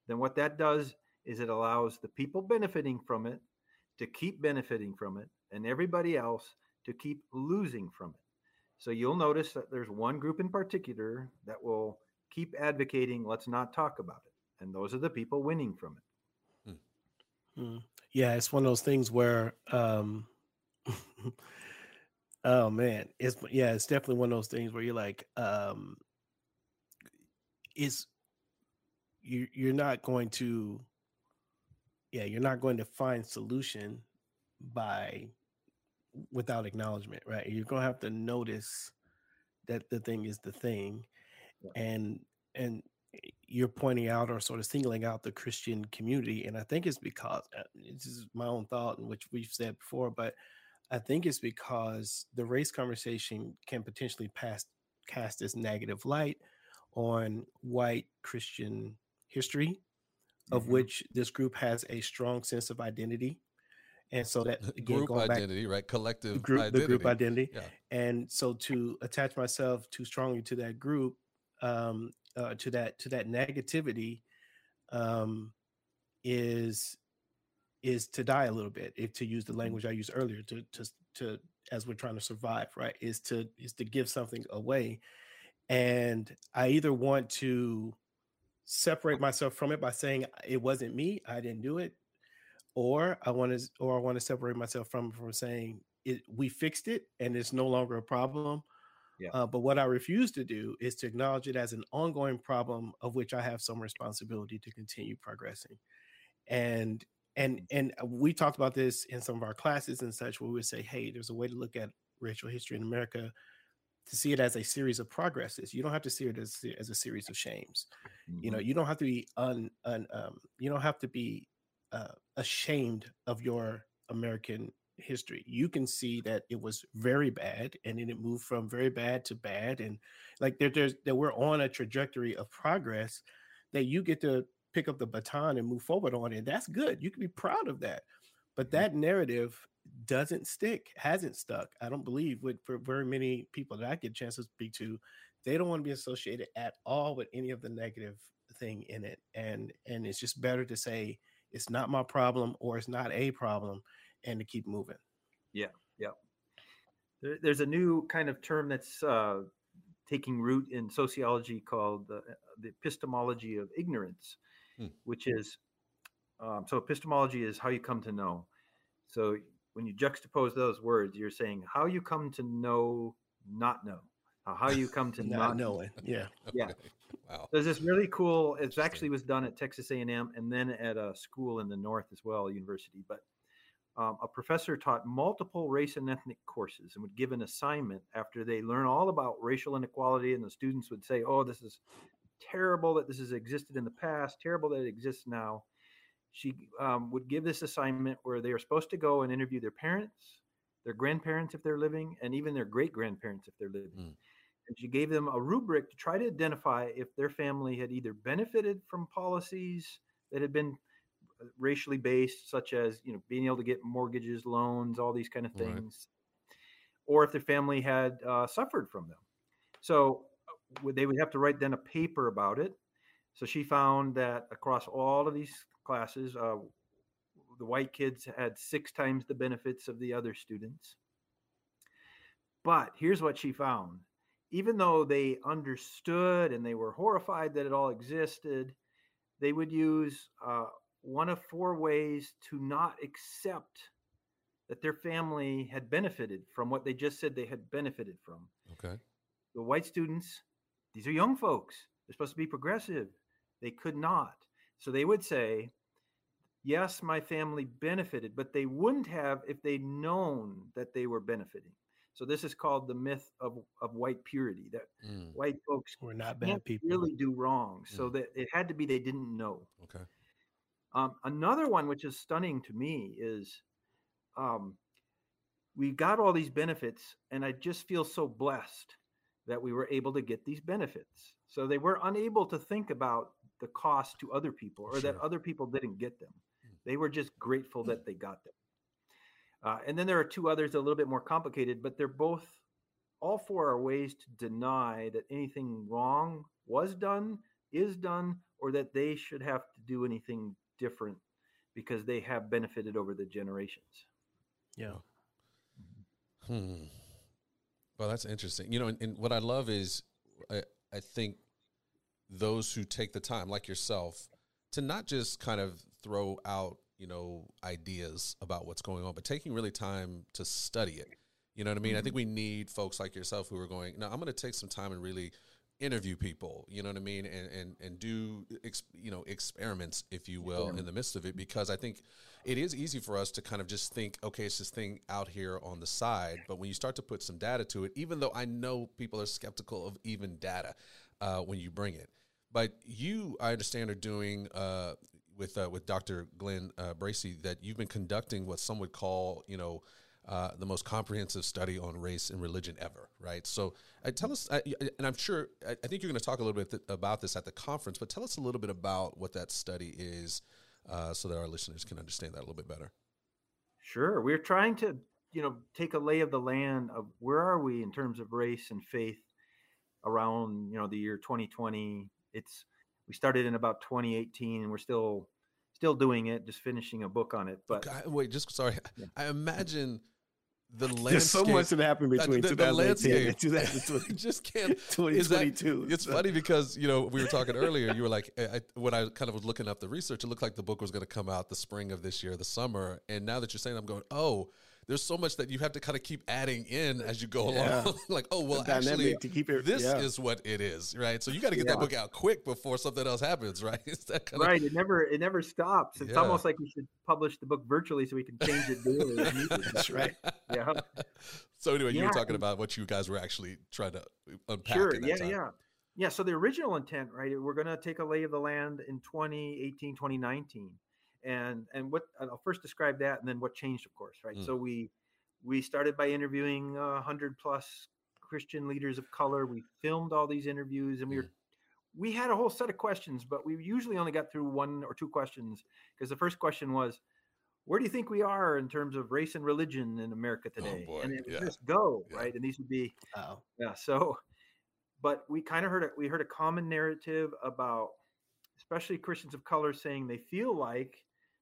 then what that does is it allows the people benefiting from it to keep benefiting from it and everybody else to keep losing from it. So you'll notice that there's one group in particular that will keep advocating, let's not talk about it. And those are the people winning from it. Mm. Yeah, it's one of those things where, um, oh man, it's yeah, it's definitely one of those things where you're like, um, is you you're not going to, yeah, you're not going to find solution by without acknowledgement, right? You're gonna have to notice that the thing is the thing, and and you're pointing out or sort of singling out the Christian community, and I think it's because uh, this is my own thought, in which we've said before, but I think it's because the race conversation can potentially pass cast this negative light on white Christian history, of Mhm. which this group has a strong sense of identity, and so that again, group going back identity right? Collective the group, identity the group identity, yeah. And so to attach myself too strongly to that group um uh, to that to that negativity um is is to die a little bit if to use the language i used earlier to to to as we're trying to survive right is to is to give something away and i either want to separate myself from it by saying uh, it wasn't me i didn't do it or i want to or i want to separate myself from from saying it we fixed it and it's no longer a problem Yeah. uh, but what i refuse to do is to acknowledge it as an ongoing problem of which i have some responsibility to continue progressing and and mm. and uh, we talked about this in some of our classes and such where we would say hey there's a way to look at racial history in america to see it as a series of progresses. You don't have to see it as, as a series of shames. You know Mhm. you don't have to be un, un um, you don't have to be uh, ashamed of your american history. You can see that it was very bad and then it moved from very bad to bad and like there, there's that we're on a trajectory of progress that you get to pick up the baton and move forward on and that's good. You can be proud of that. But Mhm. that narrative doesn't stick hasn't stuck i don't believe with for very many people that i get a chance to speak to they don't want to be associated at all with any of the negative thing in it and and it's just better to say it's not my problem or it's not a problem and to keep moving Yeah, yeah. There, there's a new kind of term that's uh, taking root in sociology called the, the epistemology of ignorance, Hmm. which is um, so epistemology is how you come to know. So when you juxtapose those words, you're saying how you come to know, not know, how you come to not not knowing yeah Yeah. Okay. wow There's this really cool. It actually was done at Texas A&M and then at a school in the north as well, a university. But um, a professor taught multiple race and ethnic courses and would give an assignment after they learn all about racial inequality, and the students would say, "Oh, this is terrible that this has existed in the past. Terrible that it exists now." She um, would give this assignment where they are supposed to go and interview their parents, their grandparents if they're living, and even their great grandparents if they're living Mm. and she gave them a rubric to try to identify if their family had either benefited from policies that had been uh, racially based such as you know being able to get mortgages loans all these kind of Right. things or if their family had uh, suffered from them so uh, would- they would have to write then a paper about it so she found that across all of these classes uh, the white kids had six times the benefits of the other students but here's what she found even though they understood and they were horrified that it all existed, they would use uh, one of four ways to not accept that their family had benefited from what they just said they had benefited from. Okay. The white students, these are young folks. They're supposed to be progressive. They could not. So they would say, yes, my family benefited, but they wouldn't have if they'd known that they were benefiting. So this is called the myth of, of white purity that Mm, white folks were not can't bad people. really do wrong. So Mm. that it had to be they didn't know. okay. Um, another one, which is stunning to me, is um, we got all these benefits, and I just feel so blessed that we were able to get these benefits. So they were unable to think about the cost to other people or that other people didn't get them. Mm. They were just grateful that they got them. Uh, and then there are two others a little bit more complicated, but they're both, all four are ways to deny that anything wrong was done, is done, or that they should have to do anything different because they have benefited over the generations. Yeah. Hmm. Well, that's interesting. You know, and, and what I love is I, I think those who take the time, like yourself, to not just kind of throw out, you know, ideas about what's going on, but taking really time to study it. You know what I mean? I think we need folks like yourself who are going, no, I'm going to take some time and really interview people, you know what I mean? And, and, and do, ex, you know, experiments, if you will, in the midst of it, because I think it is easy for us to kind of just think, okay, it's this thing out here on the side. But when you start to put some data to it, even though I know people are skeptical of even data uh, when you bring it, but you, I understand, are doing uh, with uh, with Dr. Glenn uh, Bracey that you've been conducting what some would call, you know, uh, the most comprehensive study on race and religion ever, right? So, uh, tell us, uh, and I'm sure, I, I think you're going to talk a little bit th- about this at the conference, but tell us a little bit about what that study is, uh, so that our listeners can understand that a little bit better. Sure. We're trying to, you know, take a lay of the land of where are we in terms of race and faith around, you know, the year 2020. It's we started in about 2018 and we're still still doing it, just finishing a book on it. But Okay, wait, just sorry. Yeah. I imagine the landscape. There's so much that happened between the- the 2018 and landscape 2020. just can't. is that- It's so- funny because you know we were talking earlier. You were like, I, I- when I kind of was looking up the research, it looked like the book was going to come out the spring of this year, the summer. And now that you're saying, I'm going, oh, there's so much that you have to kind of keep adding in as you go Yeah. along. like, oh well, The actually, to keep it- this yeah. is what it is, right? So you got to get that book out quick before something else happens, right? Is that kind right, it never it never stops. It's Yeah. almost like we should publish the book virtually so we can change it daily. That's right. Yeah. So anyway, you were talking about what you guys were actually trying to unpack. Sure. in that Yeah, time. yeah. Yeah. So the original intent, right? We're going to take a lay of the land in 2018, 2019. And and what I'll first describe that and then what changed, of course, right? Mm. So we we started by interviewing uh, 100 plus Christian leaders of color. We filmed all these interviews and we were Mm. we had a whole set of questions, but we usually only got through one or two questions because the first question was, where do you think we are in terms of race and religion in America today? Oh, and it would yeah. just go, Yeah. right? And these would be Oh, yeah so but we kind of heard it we heard a common narrative about especially christians of color saying they feel like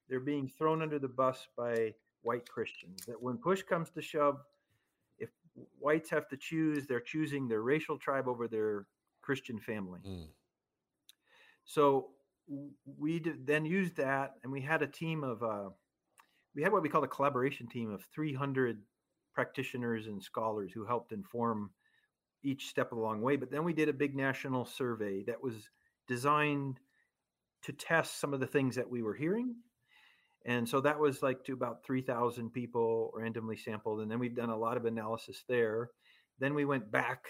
they're being thrown under the bus by white christians that when push comes to shove if whites have to choose they're choosing their racial tribe over their christian family Mm. so we did, then used that, and we had a team of, uh, we had what we called a collaboration team of 300 practitioners and scholars who helped inform each step along the way. But then we did a big national survey that was designed to test some of the things that we were hearing. And so that was like to about 3,000 people randomly sampled. And then we've done a lot of analysis there. Then we went back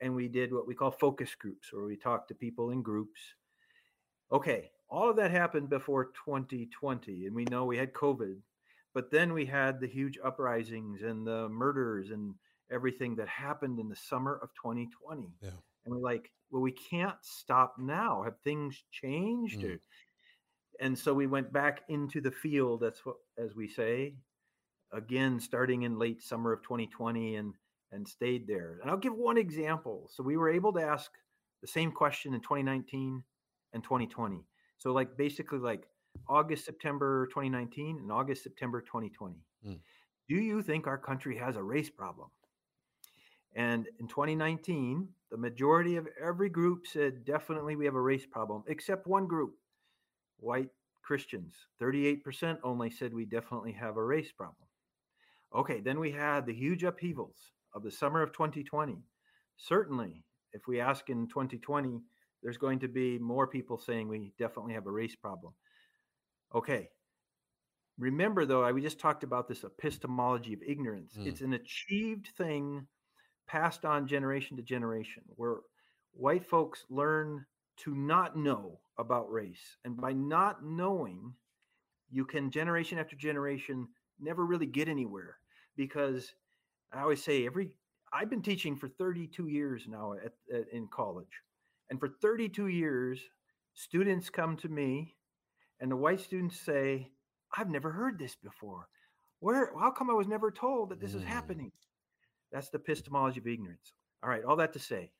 and we did what we call focus groups, where we talked to people in groups okay, all of that happened before 2020, and we know we had COVID, but then we had the huge uprisings and the murders and everything that happened in the summer of 2020. Yeah. And we're like, well, we can't stop now. Have things changed? Mm. And so we went back into the field, that's what, as we say, again, starting in late summer of 2020 and and stayed there. And I'll give one example. So we were able to ask the same question in 2019 and 2020. So like basically like August, September 2019 and August, September 2020. Mm. Do you think our country has a race problem? And in 2019, the majority of every group said definitely we have a race problem, except one group, white Christians. 38% only said we definitely have a race problem. Okay, then we had the huge upheavals of the summer of 2020. Certainly, if we ask in 2020, there's going to be more people saying we definitely have a race problem. Okay. Remember, though, I, we just talked about this epistemology of ignorance. Mm. It's an achieved thing passed on generation to generation where white folks learn to not know about race. And by not knowing, you can generation after generation never really get anywhere because I always say every I've been teaching for 32 years now at, at, in college. And for 32 years, students come to me and the white students say, I've never heard this before. Where how come I was never told that this is Mm. happening? That's the epistemology of ignorance. All right, all that to say,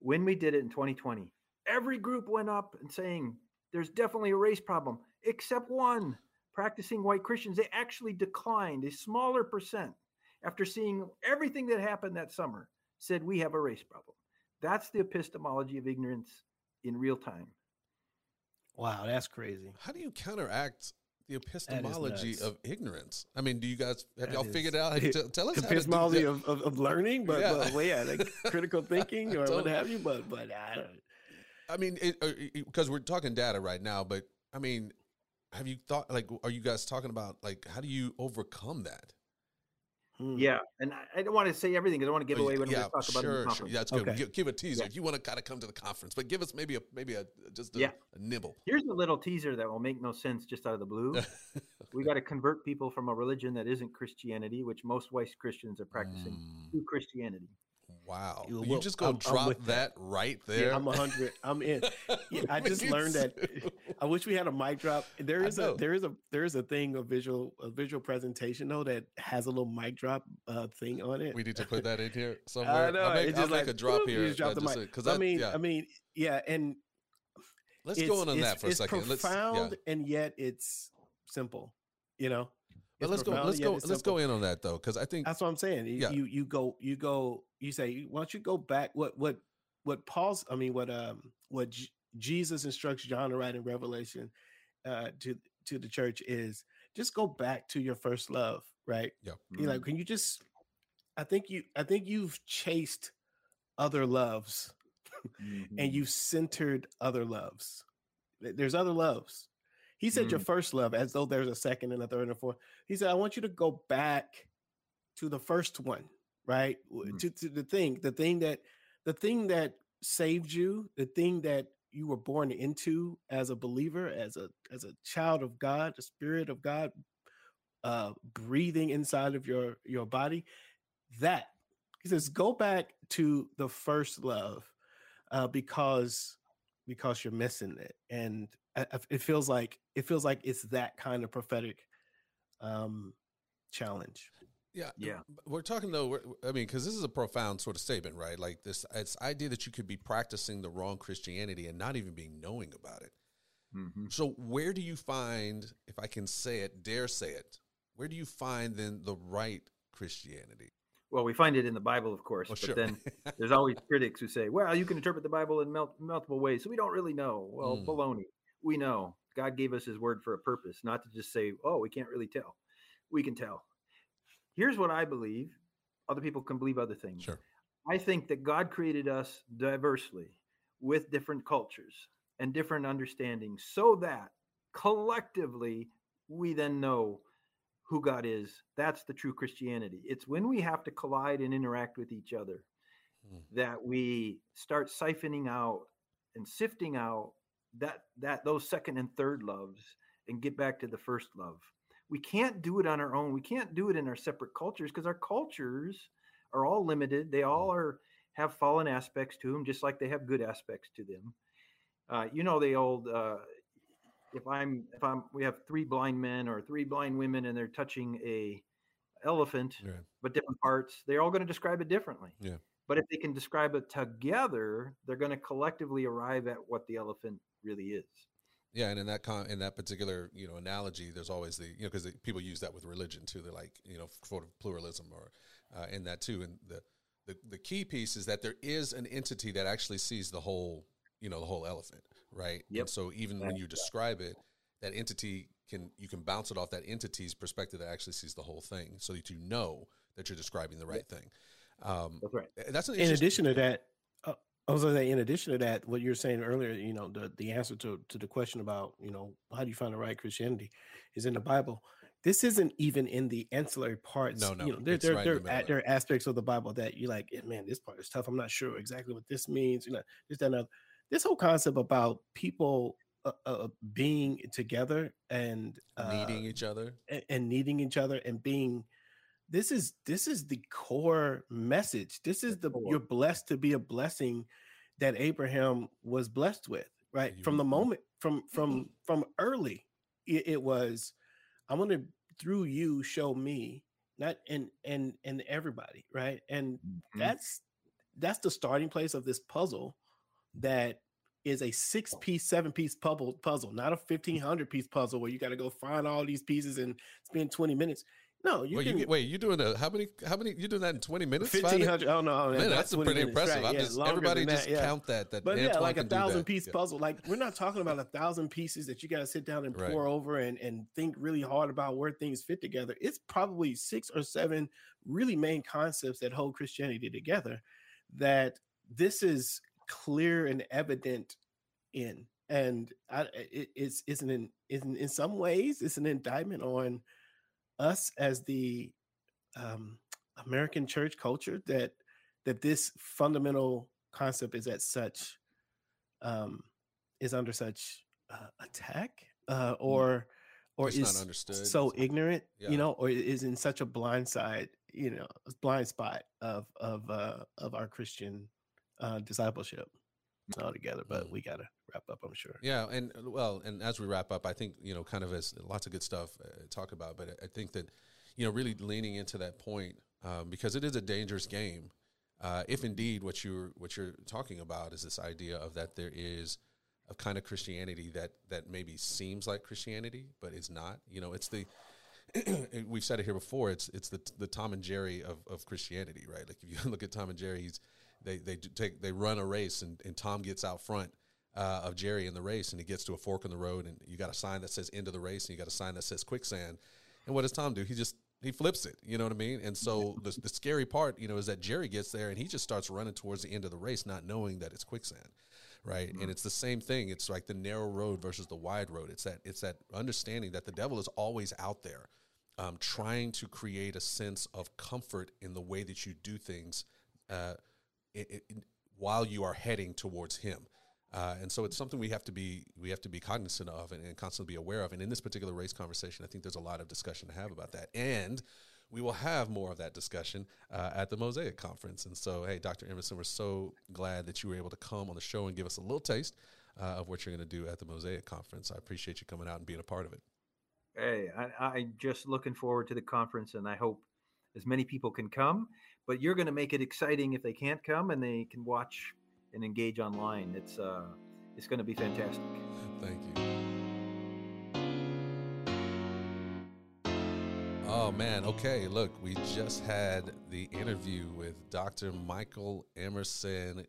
when we did it in 2020, every group went up and saying there's definitely a race problem, except one. Practicing white Christians, they actually declined a smaller percent after seeing everything that happened that summer, said we have a race problem. That's the epistemology of ignorance in real time. Wow, that's crazy. How do you counteract the epistemology of ignorance? I mean, do you guys have That y'all is- figured out? How to, tell us how to do epistemology of, of, of learning, but, Yeah. but well, yeah, like critical thinking or what have you. But but I don't. I mean, because we're talking data right now, but I mean, have you thought like, are you guys talking about like, how do you overcome that? hmm. Yeah, and I, I don't want to say everything because I want to give Oh, away what yeah, I'm going to talk about. in the sure, sure. conference. Yeah, that's good. Okay. Give, give a teaser Yeah. if you want to kind of come to the conference, but give us maybe a maybe a just a, Yeah. a nibble. Here's a little teaser that will make no sense just out of the blue. we got to convert people from a religion that isn't Christianity, which most white Christians are practicing, Mm, to Christianity. Wow, You- you just go I'm- I'm drop that. that. right Yeah, there. I'm a hundred. I'm in. Yeah, I just learned that. I wish we had a mic drop. There I is a there is a there is a thing a visual a visual presentation though that has a little mic drop uh thing on it. We need to put that in here somewhere. I know. I'll make, it's just like a drop whoop, you here. just drop the mic. Because I mean, yeah. I mean, yeah, and let's go on it's, that for a it's second. Let's, yeah. profound and yet it's simple. You know, But let's go. Let's go. Let's simple. go in on that though, because I think That's what I'm saying. You, Yeah. you you go you go you say why don't you go back what what what Paul's I mean what um what J- Jesus instructs John to write in Revelation uh to to the church is just go back to your first love, right? Yeah. You know, can you just I think you I think you've chased other loves Mhm. and you've centered other loves. There's other loves. He said your Mm. first love, as though there's a second and a third and a fourth. He said, I want you to go back to the first one, right? W- Mm. To, to the thing, the thing that the thing that saved you, the thing that you were born into as a believer, as a as a child of God, the spirit of God uh breathing inside of your your body. That he says, go back to the first love uh, because because you're missing it, and it feels like it feels like it's that kind of prophetic um, challenge. Yeah, Yeah. We're talking though. We're, I mean, because this is a profound sort of statement, right? Like this, it's idea that you could be practicing the wrong Christianity and not even being knowing about it. Mhm. So, where do you find, if I can say it, dare say it, where do you find then the right Christianity? Well, we find it in the Bible, of course, Well, but sure. then there's always critics who say, "Well, you can interpret the Bible in mul- multiple ways, so we don't really know." Well, Mm. baloney. We know God gave us His Word for a purpose, not to just say, "Oh, we can't really tell." We can tell. Here's what I believe. Other people can believe other things. Sure. I think that God created us diversely with different cultures and different understandings so that collectively we then know who God is. That's the true Christianity. It's when we have to collide and interact with each other Hmm. that we start siphoning out and sifting out that that those second and third loves and get back to the first love. We can't do it on our own. We can't do it in our separate cultures because our cultures are all limited. They all are have fallen aspects to them, just like they have good aspects to them. Uh, you know the old uh, if I'm if I'm we have three blind men or three blind women and they're touching a elephant, Yeah. but different parts, they're all going to describe it differently. Yeah. But if they can describe it together, they're going to collectively arrive at what the elephant really is. Yeah, and in that con- in that particular you know analogy, there's always the you know because people use that with religion too. They're like you know sort of pluralism or uh, in that too, and the the the key piece is that there is an entity that actually sees the whole, you know, the whole elephant, right? Yep. And so even when you describe it, that entity can you can bounce it off that entity's perspective that actually sees the whole thing, so that you know that you're describing the right thing. Um, That's right. that's an in addition to that, I was going to say, in addition to that, what you were saying earlier, you know, the, the answer to, to the question about, you know, how do you find the right Christianity is in the Bible. This isn't even in the ancillary parts. No, no, You know, there, there, right there, the there are aspects of the Bible that you're like, "Eh, man, this part is tough. I'm not sure exactly what this means. You know, this, that, and. This whole concept about people uh, uh, being together and uh, needing each other. and, and needing each other and being this is this is the core message. This is the you're blessed to be a blessing that abraham was blessed with right? You- from the mm-hmm. moment from mm-hmm. from from early it, it was i'm going to through you show me not and and and everybody right? And Mhm. that's that's the starting place of this puzzle that is a six oh. piece seven piece puzzle puzzle not a 1500 mm-hmm. piece puzzle where you got to go find all these pieces and spend 20 minutes no you Wait, can you, wait, you doing a how many? How many? You doing that in twenty minutes? 1500 oh no Man, that's, 20 pretty impressive. right, I'm yeah, just everybody than that, just yeah. count that. That but yeah, like a thousand piece Yeah. puzzle. Like we're not talking about a thousand pieces that you got to sit down and Right. pour over and, and think really hard about where things fit together. It's probably six or seven really main concepts that hold Christianity together that this is clear and evident in. And I, it, it's it's an it's an, in some ways it's an indictment on us as the um, American church culture that that this fundamental concept is at such um, is under such uh, attack uh, or or It's is understood. so ignorant, Yeah. you know, or is in such a blind side, you know, blind spot of of uh, of our Christian uh, discipleship altogether. But Mm. we gotta wrap up, I'm sure. Yeah, and uh, well, and as we wrap up, I think you know, kind of as lots of good stuff uh, talk about, but I think that you know, really leaning into that point um, because it is a dangerous game. Uh, if indeed what you're what you're talking about is this idea of that there is a kind of Christianity that that maybe seems like Christianity but is not. You know, it's the we've said it here before. It's it's the the Tom and Jerry of, of Christianity, right? Like if you look at Tom and Jerry, he's they they take they run a race and, and Tom gets out front uh, of Jerry in the race and he gets to a fork in the road and you got a sign that says end of the race and you got a sign that says quicksand. And what does Tom do? He just he flips it. You know what I mean? And so the the scary part, you know, is that Jerry gets there and he just starts running towards the end of the race, not knowing that it's quicksand right and it's the same thing it's like the narrow road versus the wide road it's that it's that understanding that the devil is always out there um, trying to create a sense of comfort in the way that you do things uh, i i while you are heading towards him uh, and so it's something we have to be we have to be cognizant of and, and constantly be aware of and in this particular race conversation i think there's a lot of discussion to have about that and we will have more of that discussion uh, at the Mosaix Conference. And so, hey, Dr. Emerson, we're so glad that you were able to come on the show and give us a little taste uh, of what you're going to do at the Mosaix Conference. I appreciate you coming out and being a part of it. Hey, I, I'm just looking forward to the conference, and I hope as many people can come. But you're going to make it exciting if they can't come and they can watch and engage online. It's uh, it's going to be fantastic. Thank you. Oh man, okay. Look, we just had the interview with Dr. Michael Emerson.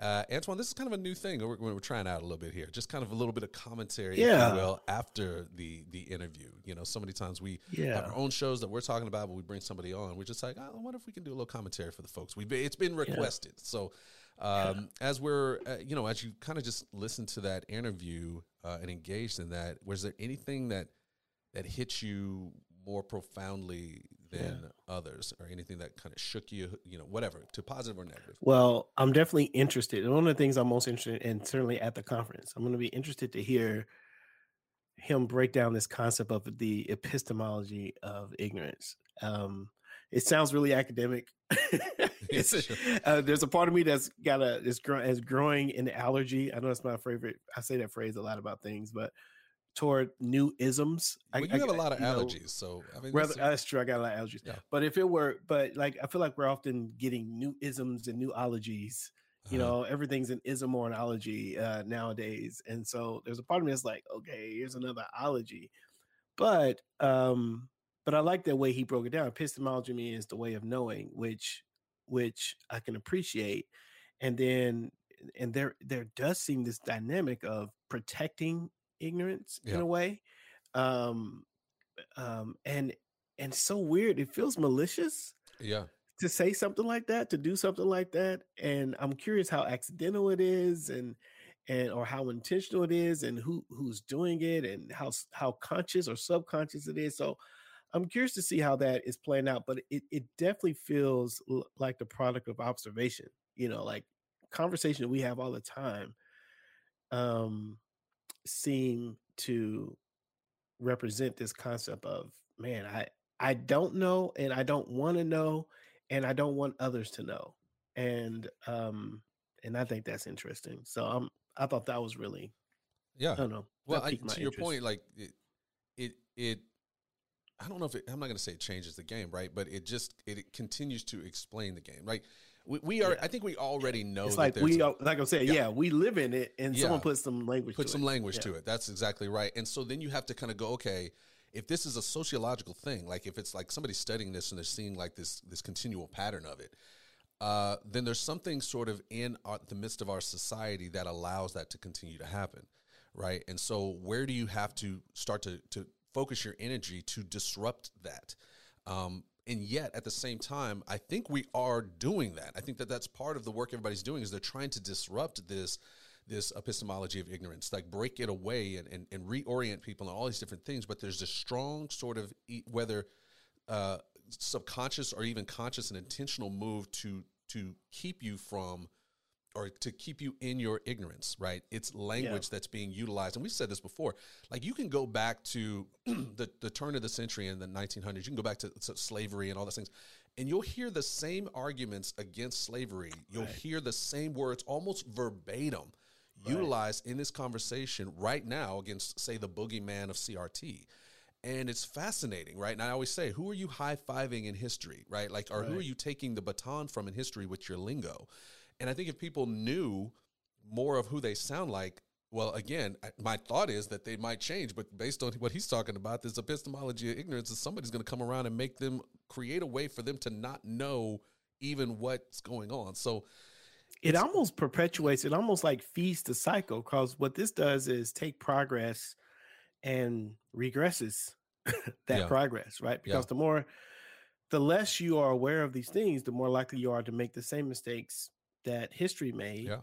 Uh, Antoine, this is kind of a new thing we're, we're trying out a little bit here. Just kind of a little bit of commentary, if Yeah. you will, after the the interview. You know, so many times we Yeah. have our own shows that we're talking about, but we bring somebody on. We're just like, oh, I wonder if we can do a little commentary for the folks. We it's been requested, so um, as we're uh, you know as you kind of just listen to that interview uh, and engaged in that, was there anything that that hit you more profoundly than others, or anything that kind of shook you, you know, whatever, to positive or negative? Well, I'm definitely interested. And one of the things I'm most interested in, certainly at the conference, I'm going to be interested to hear him break down this concept of the epistemology of ignorance. Um, it sounds really academic. a- uh, there's a part of me that's got a is, grow, is growing an allergy. I know it's my favorite. I say that phrase a lot about things, but toward new isms. I- Well, you I- have a lot of you know, allergies, so I mean, Rather, that's- that's true. I got a lot of allergies. Yeah. But if it were, but like, I feel like we're often getting new isms and new ologies. You uh-huh. know, everything's an ism or an ology uh, nowadays, and so there's a part of me that's like, okay, here's another ology. But, um, but I like the way he broke it down. Epistemology means the way of knowing, which which I can appreciate. And then and there there does seem this dynamic of protecting ignorance Yeah. in a way. Um um and and so weird. It feels malicious Yeah. to say something like that, to do something like that. And I'm curious how accidental it is and and or how intentional it is and who who's doing it and how how conscious or subconscious it is. So I'm curious to see how that is playing out, but it, it definitely feels l- like the product of observation, you know, like conversation we have all the time um seem to represent this concept of man i i don't know and i don't want to know and i don't want others to know and um and i think that's interesting so i'm i thought that was really Yeah. i don't know Well, I, to your interest. point, like it, it, it I don't know if it, I'm not going to say it changes the game, right? But it just it, it continues to explain the game, right? We, we are. Yeah. I think we already know. it's like we a- like i'm saying Yeah. yeah, we live in it and someone Yeah. puts some language put to some it. language to it. That's exactly right. And so then you have to kind of go, okay, if this is a sociological thing, like if it's like somebody studying this and they're seeing like this this continual pattern of it, uh, then there's something sort of in our, the midst of our society that allows that to continue to happen, right? And so where do you have to start to to focus your energy to disrupt that? Um, and yet at the same time, I think we are doing that. I think that that's part of the work everybody's doing is they're trying to disrupt this this epistemology of ignorance, like break it away and, and, and reorient people and all these different things. But there's this strong sort of whether uh, subconscious or even conscious and intentional move to to keep you from or to keep you in your ignorance, right? It's language that's being utilized. And we've said this before. Like you can go back to the, the turn of the century in the 1900s, you can go back to, to slavery and all those things, and you'll hear the same arguments against slavery. You'll Right. hear the same words almost verbatim Right. utilized in this conversation right now against, say, the boogeyman of CRT. And it's fascinating, right? And I always say, who are you high fiving in history, right? Like, or who are you taking the baton from in history with your lingo? And I think if people knew more of who they sound like, well, again, my thought is that they might change, but based on what he's talking about, this epistemology of ignorance is somebody's going to come around and make them create a way for them to not know even what's going on. So, it almost perpetuates it almost like feeds the cycle because what this does is take progress and regresses that Yeah. progress right Yeah. because the more the less you are aware of these things the more likely you are to make the same mistakes that history made yeah,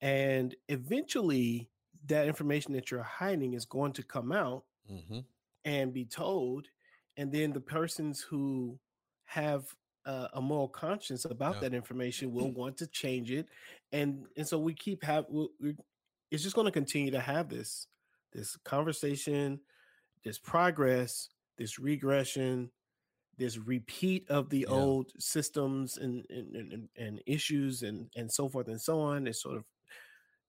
and eventually that information that you're hiding is going to come out hmm and be told and then the persons who have uh, a moral conscience about Yeah. that information will want to change it and and so we keep have it's just going to continue to have this this conversation this progress this regression this repeat of the Yeah. old systems and and, and and- issues and and so forth and so on it's sort of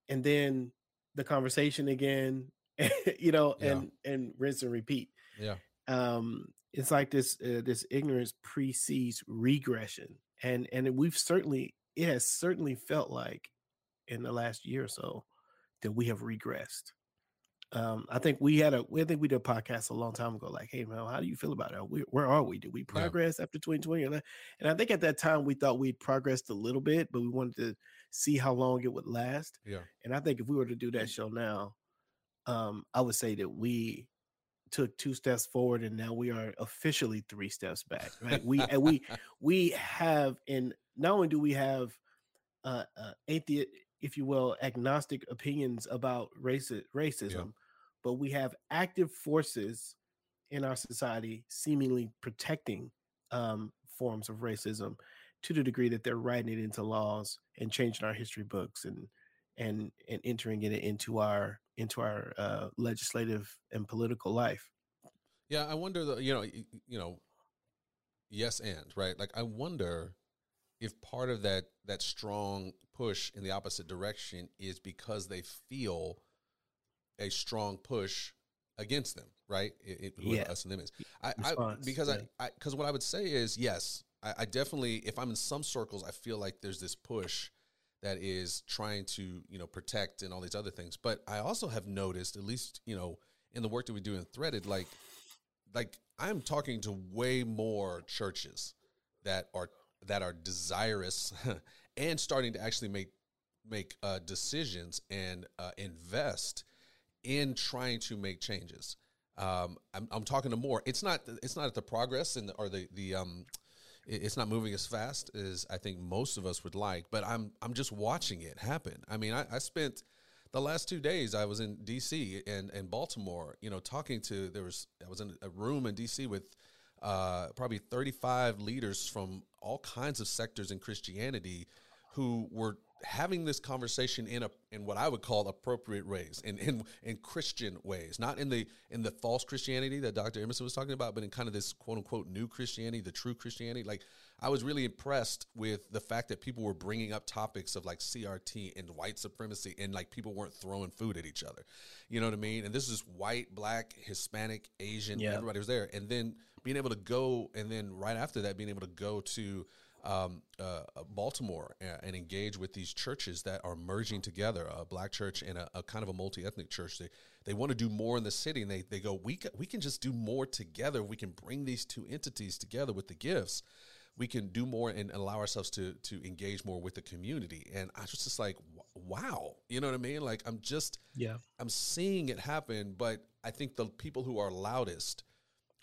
and then the conversation again you know Yeah. and and rinse and repeat yeah, um it's like this uh, this ignorance precedes regression and and we've certainly it has certainly felt like in the last year or so that we have regressed um i think we had a we think we did a podcast a long time ago like hey man how do you feel about it? We, where are we? Did we progress after 2020 and I, and I think at that time we thought we'd progressed a little bit but we wanted to see how long it would last. Yeah, and I think if we were to do that show now, um, I would say that we took two steps forward and now we are officially three steps back. Right? We and we we have and not only do we have uh, uh atheist, if you will, agnostic opinions about race racism, but we have active forces in our society seemingly protecting um, forms of racism to the degree that they're writing it into laws and changing our history books and and and entering it into our into our uh, legislative and political life. yeah. I wonder, the, you know, you know, yes, and right. Like, I wonder if part of that that strong push in the opposite direction is because they feel a strong push against them, right? It, it, Yeah. us and them is. I, I because yeah. I because what I would say is yes, I, I definitely if I'm in some circles, I feel like there's this push that is trying to you know protect and all these other things. But I also have noticed, at least you know in the work that we do in Threaded, like like I'm talking to way more churches that are that are desirous and starting to actually make make uh, decisions and uh, invest in trying to make changes. Um, I'm, I'm talking to more. It's not it's not at the progress and or the the um, it's not moving as fast as I think most of us would like. But I'm I'm just watching it happen. I mean, I, I spent the last two days I was in DC and, and Baltimore, you know, talking to there was I was in a room in DC with uh, probably 35 leaders from all kinds of sectors in Christianity who were having this conversation in a in what I would call appropriate ways, in in in Christian ways, not in the in the false Christianity that Dr. Emerson was talking about, but in kind of this quote unquote new Christianity, the true Christianity. Like I was really impressed with the fact that people were bringing up topics of like CRT and white supremacy, and like people weren't throwing food at each other. You know what I mean? And this is white, black, Hispanic, Asian, yeah. everybody was there, and then being able to go, and then right after that, being able to go to um, uh, uh Baltimore and engage with these churches that are merging together, a black church and a, a kind of a multi ethnic church. They they want to do more in the city, and they they go we can, we can just do more together. We can bring these two entities together with the gifts. We can do more and allow ourselves to to engage more with the community. And I was just like, wow, you know what I mean? Like I'm just yeah, I'm seeing it happen. But I think the people who are loudest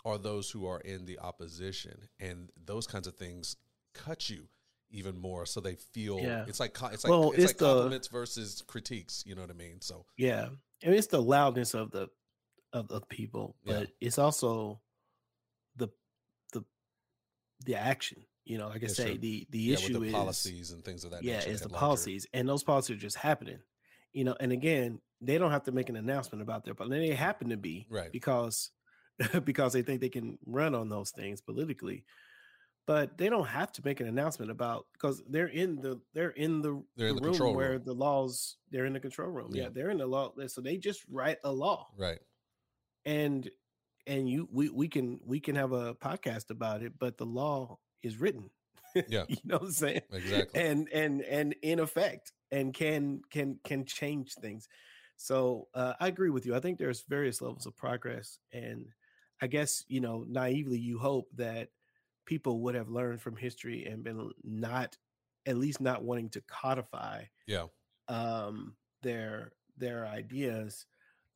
are those who are in the opposition, and those kinds of things cut you even more so they feel yeah. it's like it's like well, it's, it's like the, compliments versus critiques you know what i mean so yeah and it's the loudness of the of, of people but yeah. it's also the the the action you know like i say the the yeah, issue the is policies and things of that yeah it's the policies and those policies are just happening you know and again they don't have to make an announcement about their but they happen to be right because because they think they can run on those things politically but they don't have to make an announcement about because they're in the they're in the, they're in the, the room where the laws they're in the control room. Yeah. yeah, they're in the law. So they just write a law. Right. And and you we we can we can have a podcast about it, but the law is written. Yeah. you know what I'm saying? Exactly. And and and in effect and can can can change things. So uh, I agree with you. I think there's various levels of progress and I guess, you know, naively you hope that people would have learned from history and been not at least not wanting to codify yeah. um their their ideas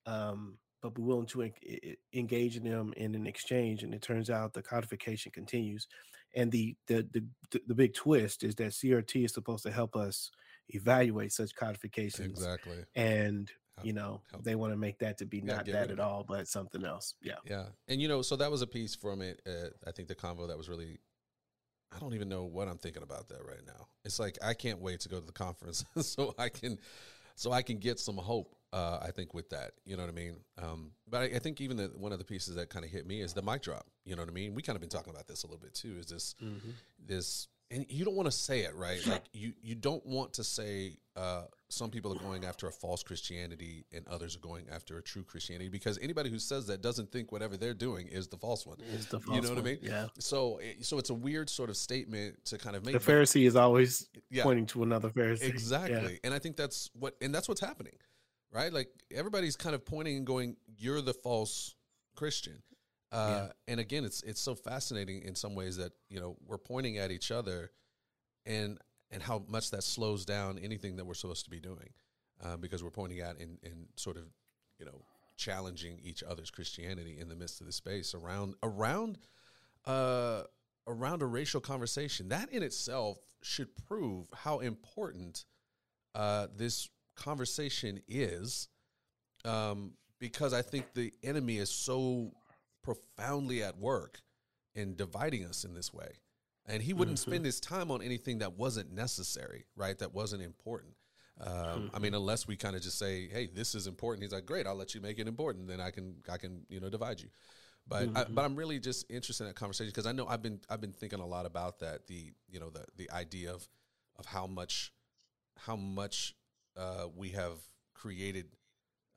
um but be willing to en- engage in them in an exchange and it turns out the codification continues. And the, the the the big twist is that crt is supposed to help us evaluate such codifications exactly. and you know they want to make that to be not that at all but something else yeah. Yeah and you know so that was a piece from it uh, i think the convo that was really i don't even know what i'm thinking about that right now. It's like i can't wait to go to the conference so i can so i can get some hope uh, i think with that you know what i mean? Um, but I, I, think even the, one of the pieces that kind of hit me is the mic drop you know what i mean? We kind of been talking about this a little bit too is this mm-hmm. this and you don't want to say it right? Like you you don't want to say uh, some people are going after a false christianity and others are going after a true christianity because anybody who says that doesn't think whatever they're doing is the false one. Is the false you know one. what i mean? yeah. So eh, so it's a weird sort of statement to kind of make the pharisee is always yeah, pointing to another pharisee exactly. yeah. and i think that's what and that's what's happening right? Like everybody's kind of pointing and going you're the false christian uh, yeah. And again, it's it's so fascinating in some ways that you know we're pointing at each other, and and how much that slows down anything that we're supposed to be doing, uh, because we're pointing at and and sort of you know challenging each other's Christianity in the midst of the space around around uh, around a racial conversation. That in itself should prove how important uh, this conversation is, um, because I think the enemy is so profoundly at work in dividing us in this way. And he wouldn't mm-hmm. spend his time on anything that wasn't necessary, right? That wasn't important. Um, mm-hmm. I mean, mm-hmm. unless we kind of just say, "Hey, this is important," he's like, "Great, I'll let you make it important. Then I can, I can, you know, divide you." But, mm-hmm. I, but I'm really just interested in that conversation because I know I've been, I've been thinking a lot about that. The, you know, the the idea of, of how much, how much uh, we have created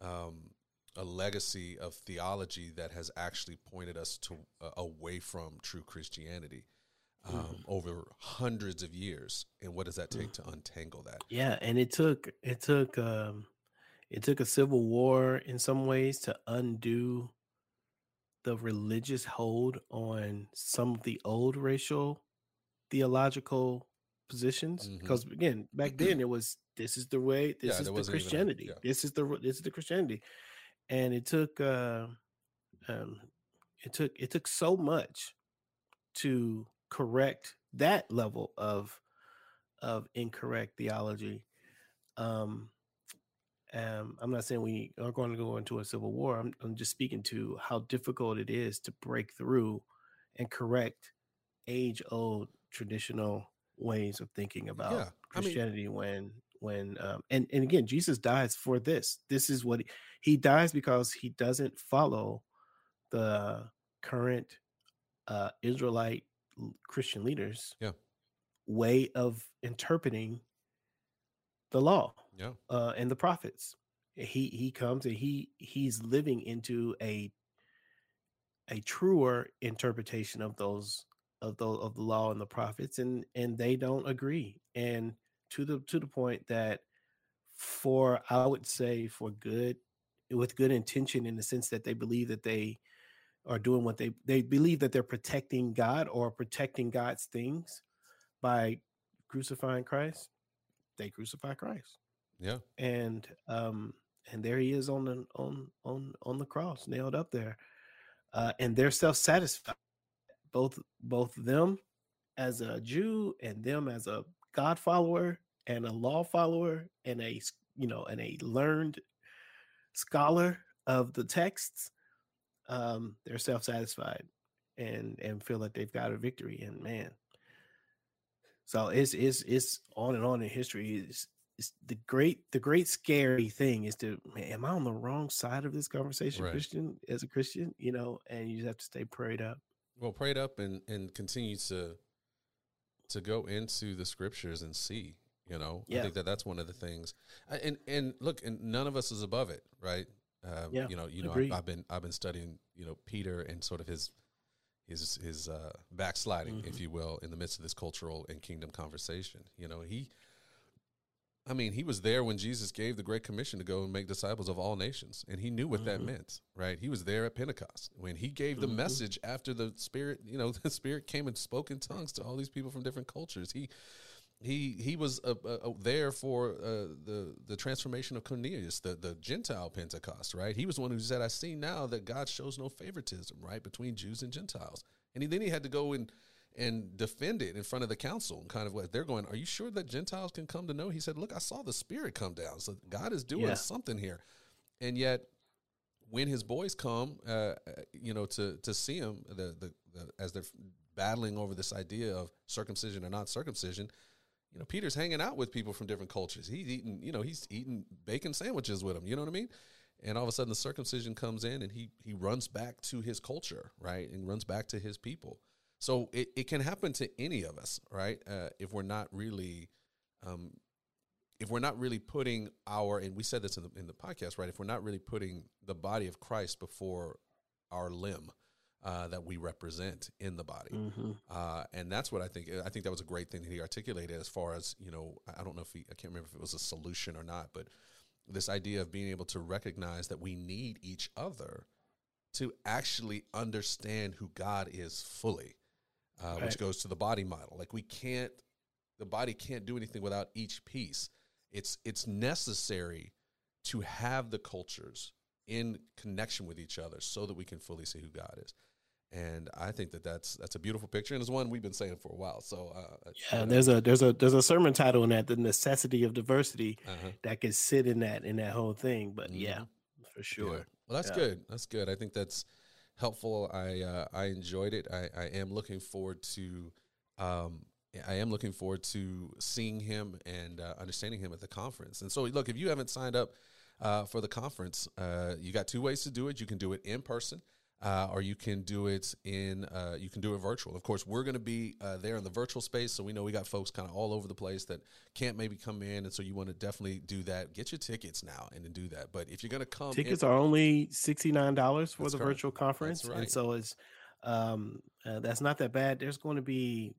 um, a legacy of theology that has actually pointed us to uh, away from true Christianity um, mm. over hundreds of years. And what does that take mm. to untangle that? Yeah, and it took it took um, it took a civil war in some ways to undo the religious hold on some of the old racial theological positions because again back then it was this is the way this Yeah, is the christianity yeah. this is the this is the christianity and it took uh um it took it took so much to correct that level of of incorrect theology um um, I'm not saying we are going to go into a civil war. I'm, I'm just speaking to how difficult it is to break through and correct age old traditional ways of thinking about Yeah, I mean- Christianity when when um, and and again Jesus dies for this. This is what he, he dies because he doesn't follow the current uh, Israelite Christian leaders Yeah. way of interpreting the law Yeah. uh, and the prophets. He he comes and he he's living into a a truer interpretation of those of those of the law and the prophets, and and they don't agree. And to the to the point that for I would say for good with good intention in the sense that they believe that they are doing what they they believe that they're protecting God or protecting God's things by crucifying Christ. They crucify Christ Yeah. and um and there he is on the on on on the cross nailed up there uh and they're self-satisfied both both them as a jew and them as a god follower and a law follower and a you know and a learned scholar of the texts um they're self-satisfied and and feel like they've got a victory and man. So it's it's it's on and on in history it's, it's the great the great scary thing is to man, am i on the wrong side of this conversation Right. christian as a christian? You know and you just have to stay prayed up. Well, prayed up and and continue to to go into the scriptures and see. You know, I think that that's one of the things. And and look, and none of us is above it, right? Um, Yeah, You know, you know. I've, I've been I've been studying, you know, Peter and sort of his his his uh, backsliding, if Mhm. you will, in the midst of this cultural and kingdom conversation. You know, he. I mean, he was there when Jesus gave the Great Commission to go and make disciples of all nations, and he knew what that Mhm. meant, right? He was there at Pentecost when he gave the Mhm. message after the Spirit, you know, the Spirit came and spoke in tongues to all these people from different cultures. He he he was uh, uh, uh, there for uh, the the transformation of Cornelius, the the Gentile Pentecost, right? He was one who said, "I see now that God shows no favoritism, right, between Jews and Gentiles." And he, then he had to go and and defend it in front of the council, and kind of what they're going. Are you sure that Gentiles can come to know? He said, "Look, I saw the Spirit come down, so God is doing Yeah. something here." And yet, when his boys come, uh, uh, you know, to to see him, the, the the as they're battling over this idea of circumcision or not circumcision, you know, Peter's hanging out with people from different cultures. He's eating, you know, he's eating bacon sandwiches with them. You know what I mean? And all of a sudden, the circumcision comes in, and he he runs back to his culture, right, and runs back to his people. So it, it can happen to any of us, right? Uh, if we're not really, um, if we're not really putting our, and we said this in the in the podcast, right? If we're not really putting the body of Christ before our limb uh, that we represent in the body, Mhm. uh, and that's what I think. I think that was a great thing that he articulated as far as you know. I I don't know if he, I can't remember if it was a solution or not, but this idea of being able to recognize that we need each other to actually understand who God is fully, uh, which goes to the body model. Like we can't, the body can't do anything without each piece. It's it's necessary to have the cultures in connection with each other so that we can fully see who God is. And I think that that's that's a beautiful picture, and it's one we've been saying for a while. So, uh, yeah there's a there's a there's a sermon title in that the necessity of diversity uh that could sit in that in that whole thing but yeah Mhm. for sure Yeah. Well, that's Yeah. good. That's good. I think that's helpful. I uh, I enjoyed it. I, I am looking forward to. Um, I am looking forward to seeing him and uh, understanding him at the conference. And so, look, if you haven't signed up uh, for the conference, uh, you got two ways to do it. You can do it in person, uh, or you can do it in uh, you can do it virtual. Of course, we're going to be uh, there in the virtual space, so we know we got folks kind of all over the place that can't maybe come in, and so you want to definitely do that. Get your tickets now and then do that. But if you're going to come, in- tickets are only $69 for That's the correct. virtual conference right. and so it's um uh, that's not that bad there's going to be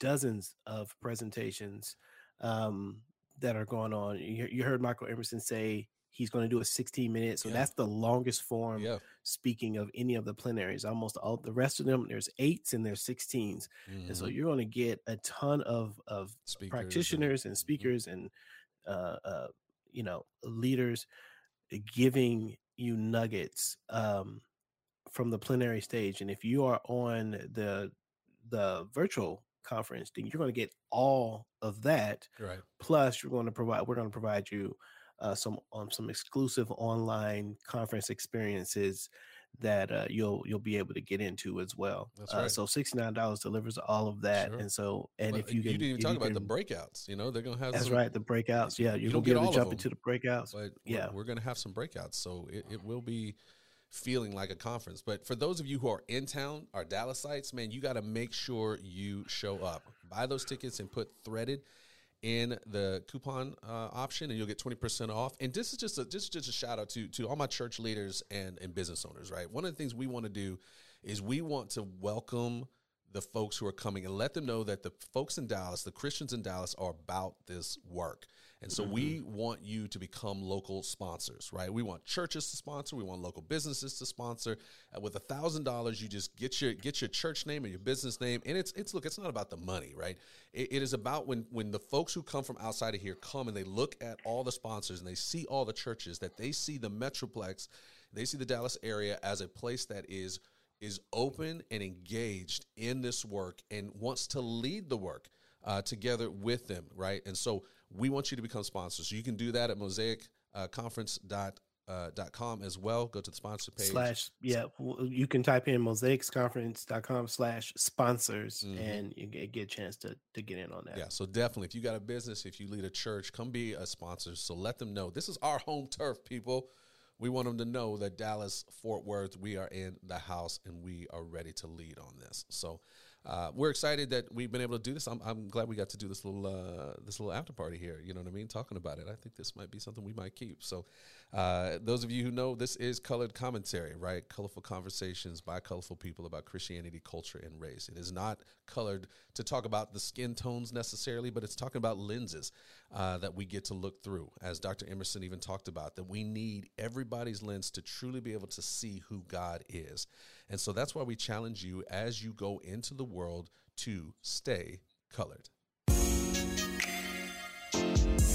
dozens of presentations um that are going on you, you heard michael emerson say he's going to do a 16 minutes. So Yeah. that's the longest form Yeah. speaking of any of the plenaries. Almost all the rest of them, there's eights and there's 16s. And so Mhm. you're going to get a ton of of Speakers practitioners and mhm. speakers and uh, uh, you know leaders giving you nuggets um, from the plenary stage. And if you are on the the virtual conference, then you're going to get all of that. Right. Plus, you're going to provide. We're going to provide you uh, some um, some exclusive online conference experiences that uh, you'll you'll be able to get into as well. That's Uh, so sixty nine dollars delivers all of that, Sure. and so and if you can, didn't even talk you about the breakouts. You know, they're gonna have That's some, right, the breakouts. Yeah, you you're don't gonna be able to jump into the breakouts. but Yeah. we're, we're going to have some breakouts. So it, it will be feeling like a conference. But for those of you who are in town, our Dallasites, man, you got to make sure you show up. Buy those tickets and put threaded in the coupon uh, option and you'll get 20% off and this is just a just just a shout out to to all my church leaders and and business owners right one of the things we want to do is we want to welcome the folks who are coming and let them know that the folks in Dallas, the Christians in Dallas, are about this work. And so we want you to become local sponsors, right? We want churches to sponsor. We want local businesses to sponsor. Uh, with a thousand dollars, you just get your get your church name and your business name. And it's it's look, it's not about the money, right? It, it is about when when the folks who come from outside of here come and they look at all the sponsors and they see all the churches that they see the Metroplex, they see the Dallas area as a place that is is open and engaged in this work and wants to lead the work uh, together with them, right? And so we want you to become sponsors. So you can do that at mosaix uh, dot, uh, com as well. Go to the sponsor page. slash yeah you can type in mosaixconference.com slash sponsors Mhm. and you get, get a chance to to get in on that Yeah, so definitely, if you got a business, if you lead a church, come be a sponsor. So let them know this is our home turf, people. We want them to know that Dallas, Fort Worth, we are in the house and we are ready to lead on this. So uh, we're excited that we've been able to do this. I'm, I'm glad we got to do this little uh, this little after party here. You know what I mean? Talking about it, I think this might be something we might keep. So uh, those of you who know, this is colored commentary, right? Colorful conversations by colorful people about Christianity, culture, and race. It is not colored to talk about the skin tones necessarily, but it's talking about lenses uh, that we get to look through. As Dr. Emerson even talked about, that we need everybody's lens to truly be able to see who God is. And so that's why we challenge you as you go into the world to stay colored.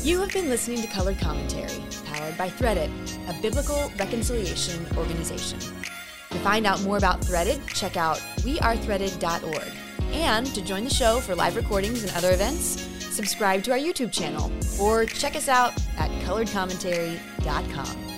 You have been listening to Colored Commentary, powered by Threaded, a biblical reconciliation organization. To find out more about Threaded, check out wearethreaded.org. And to join the show for live recordings and other events, subscribe to our YouTube channel or check us out at coloredcommentary.com.